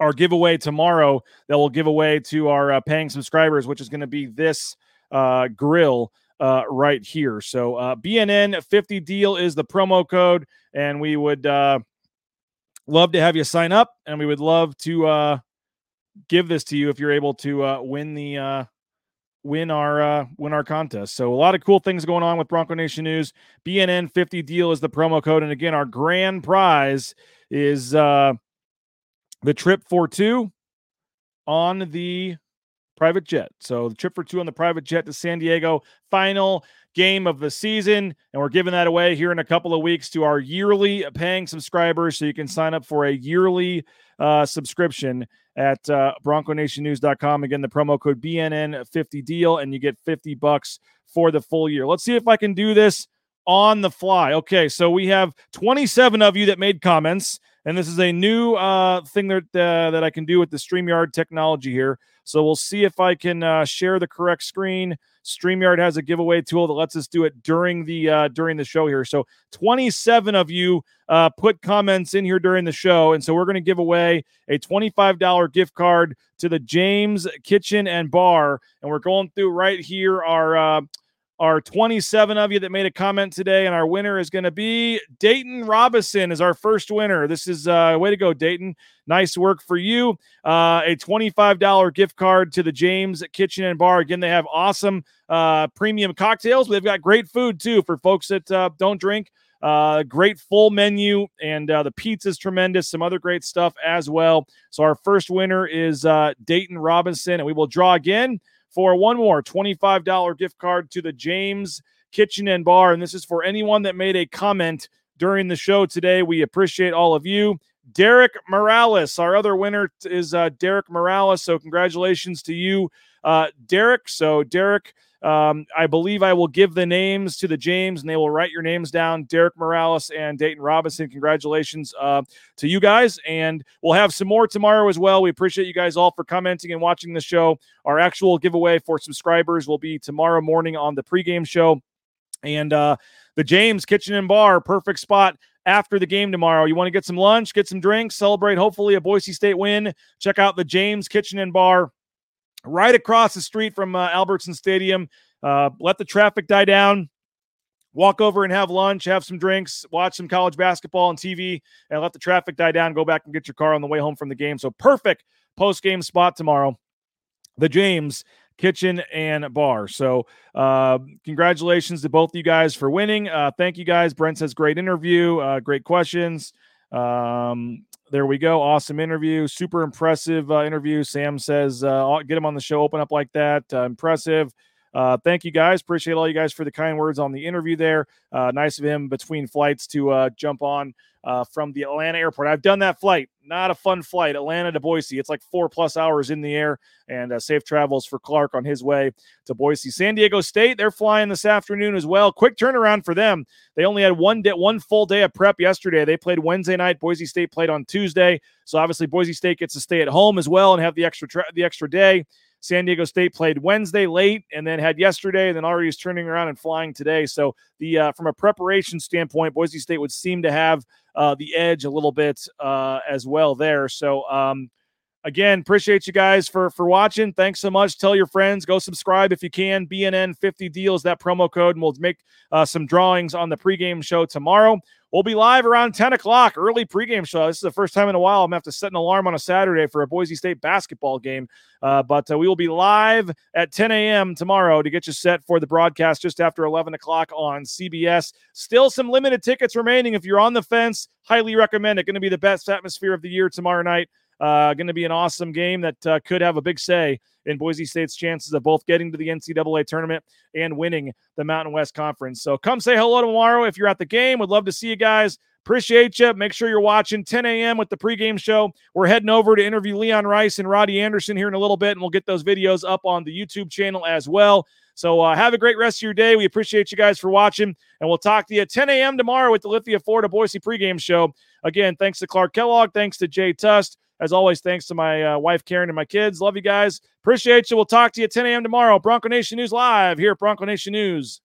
our giveaway tomorrow that we'll give away to our uh, paying subscribers, which is going to be this uh, grill uh, right here. So uh, BNN 50 deal is the promo code, and we would uh, love to have you sign up, and we would love to uh, give this to you if you're able to uh, win the uh, win our uh, win our contest. So a lot of cool things going on with Bronco Nation News. BNN 50 deal is the promo code, and again, our grand prize is uh, the trip for two on the private jet. So the trip for two on the private jet to San Diego, final game of the season. And we're giving that away here in a couple of weeks to our yearly paying subscribers. So you can sign up for a yearly uh, subscription at uh, bronconationnews.com. Again, the promo code BNN50 deal, and you get 50 bucks for the full year. Let's see if I can do this on the fly. Okay, so we have 27 of you that made comments, and this is a new uh, thing that uh, that I can do with the Streamyard technology here. So we'll see if I can uh, share the correct screen. Streamyard has a giveaway tool that lets us do it during the uh, during the show here. So 27 of you uh, put comments in here during the show, and so we're going to give away a $25 gift card to the James Kitchen and Bar, and we're going through right here our our 27 of you that made a comment today, and our winner is going to be Dayton Robinson is our first winner. This is uh, way to go, Dayton. Nice work for you. Uh, a $25 gift card to the James Kitchen and Bar. Again, they have awesome uh, premium cocktails. They've got great food too for folks that uh, don't drink. Uh, great full menu, and uh, the pizza is tremendous. Some other great stuff as well. So our first winner is uh, Dayton Robinson, and we will draw again for one more $25 gift card to the James Kitchen and Bar. And this is for anyone that made a comment during the show today. We appreciate all of you. Derek Morales, our other winner is uh, Derek Morales. So, congratulations to you, uh, Derek. So, Derek, um, I believe I will give the names to the James and they will write your names down. Derek Morales and Dayton Robinson. Congratulations uh, to you guys. And we'll have some more tomorrow as well. We appreciate you guys all for commenting and watching the show. Our actual giveaway for subscribers will be tomorrow morning on the pregame show. And uh, the James Kitchen and Bar, perfect spot after the game tomorrow. You want to get some lunch, get some drinks, celebrate hopefully a Boise State win. Check out the James Kitchen and Bar right across the street from uh, Albertson Stadium. Uh, let the traffic die down. Walk over and have lunch, have some drinks, watch some college basketball on TV, and let the traffic die down. Go back and get your car on the way home from the game. So, perfect post game spot tomorrow. The James Kitchen and Bar. So, uh, congratulations to both of you guys for winning. Uh, thank you guys. Brent says great interview, uh, great questions. Um, there we go. Awesome interview. Super impressive uh, interview. Sam says, uh, get him on the show, open up like that. Uh, impressive. Uh, thank you guys. Appreciate all you guys for the kind words on the interview there. Uh, nice of him between flights to uh, jump on uh, from the Atlanta airport. I've done that flight. Not a fun flight, Atlanta to Boise. It's like four plus hours in the air, and uh, safe travels for Clark on his way to Boise. San Diego State, they're flying this afternoon as well. Quick turnaround for them. They only had one day, one full day of prep yesterday. They played Wednesday night. Boise State played on Tuesday, so obviously Boise State gets to stay at home as well and have the extra tra- the extra day. San Diego State played Wednesday late and then had yesterday, and then already is turning around and flying today. So the uh, from a preparation standpoint, Boise State would seem to have uh, the edge a little bit uh, as well there. So um, again, appreciate you guys for for watching. Thanks so much. Tell your friends. Go subscribe if you can. BNN 50 deals that promo code, and we'll make uh, some drawings on the pregame show tomorrow. We'll be live around 10 o'clock, early pregame show. This is the first time in a while I'm going to have to set an alarm on a Saturday for a Boise State basketball game. Uh, but uh, we will be live at 10 a.m. tomorrow to get you set for the broadcast just after 11 o'clock on CBS. Still some limited tickets remaining. If you're on the fence, highly recommend it. Going to be the best atmosphere of the year tomorrow night. Uh, going to be an awesome game that uh, could have a big say in Boise State's chances of both getting to the NCAA tournament and winning the Mountain West Conference. So come say hello tomorrow if you're at the game. Would love to see you guys. Appreciate you. Make sure you're watching 10 a.m. with the pregame show. We're heading over to interview Leon Rice and Roddie Anderson here in a little bit, and we'll get those videos up on the YouTube channel as well. So uh, have a great rest of your day. We appreciate you guys for watching, and we'll talk to you at 10 a.m. tomorrow with the Lithia Florida Boise pregame show. Again, thanks to Clark Kellogg. Thanks to Jay Tust. As always, thanks to my uh, wife, Karen, and my kids. Love you guys. Appreciate you. We'll talk to you at 10 a.m. tomorrow. Bronco Nation News Live here at Bronco Nation News.com.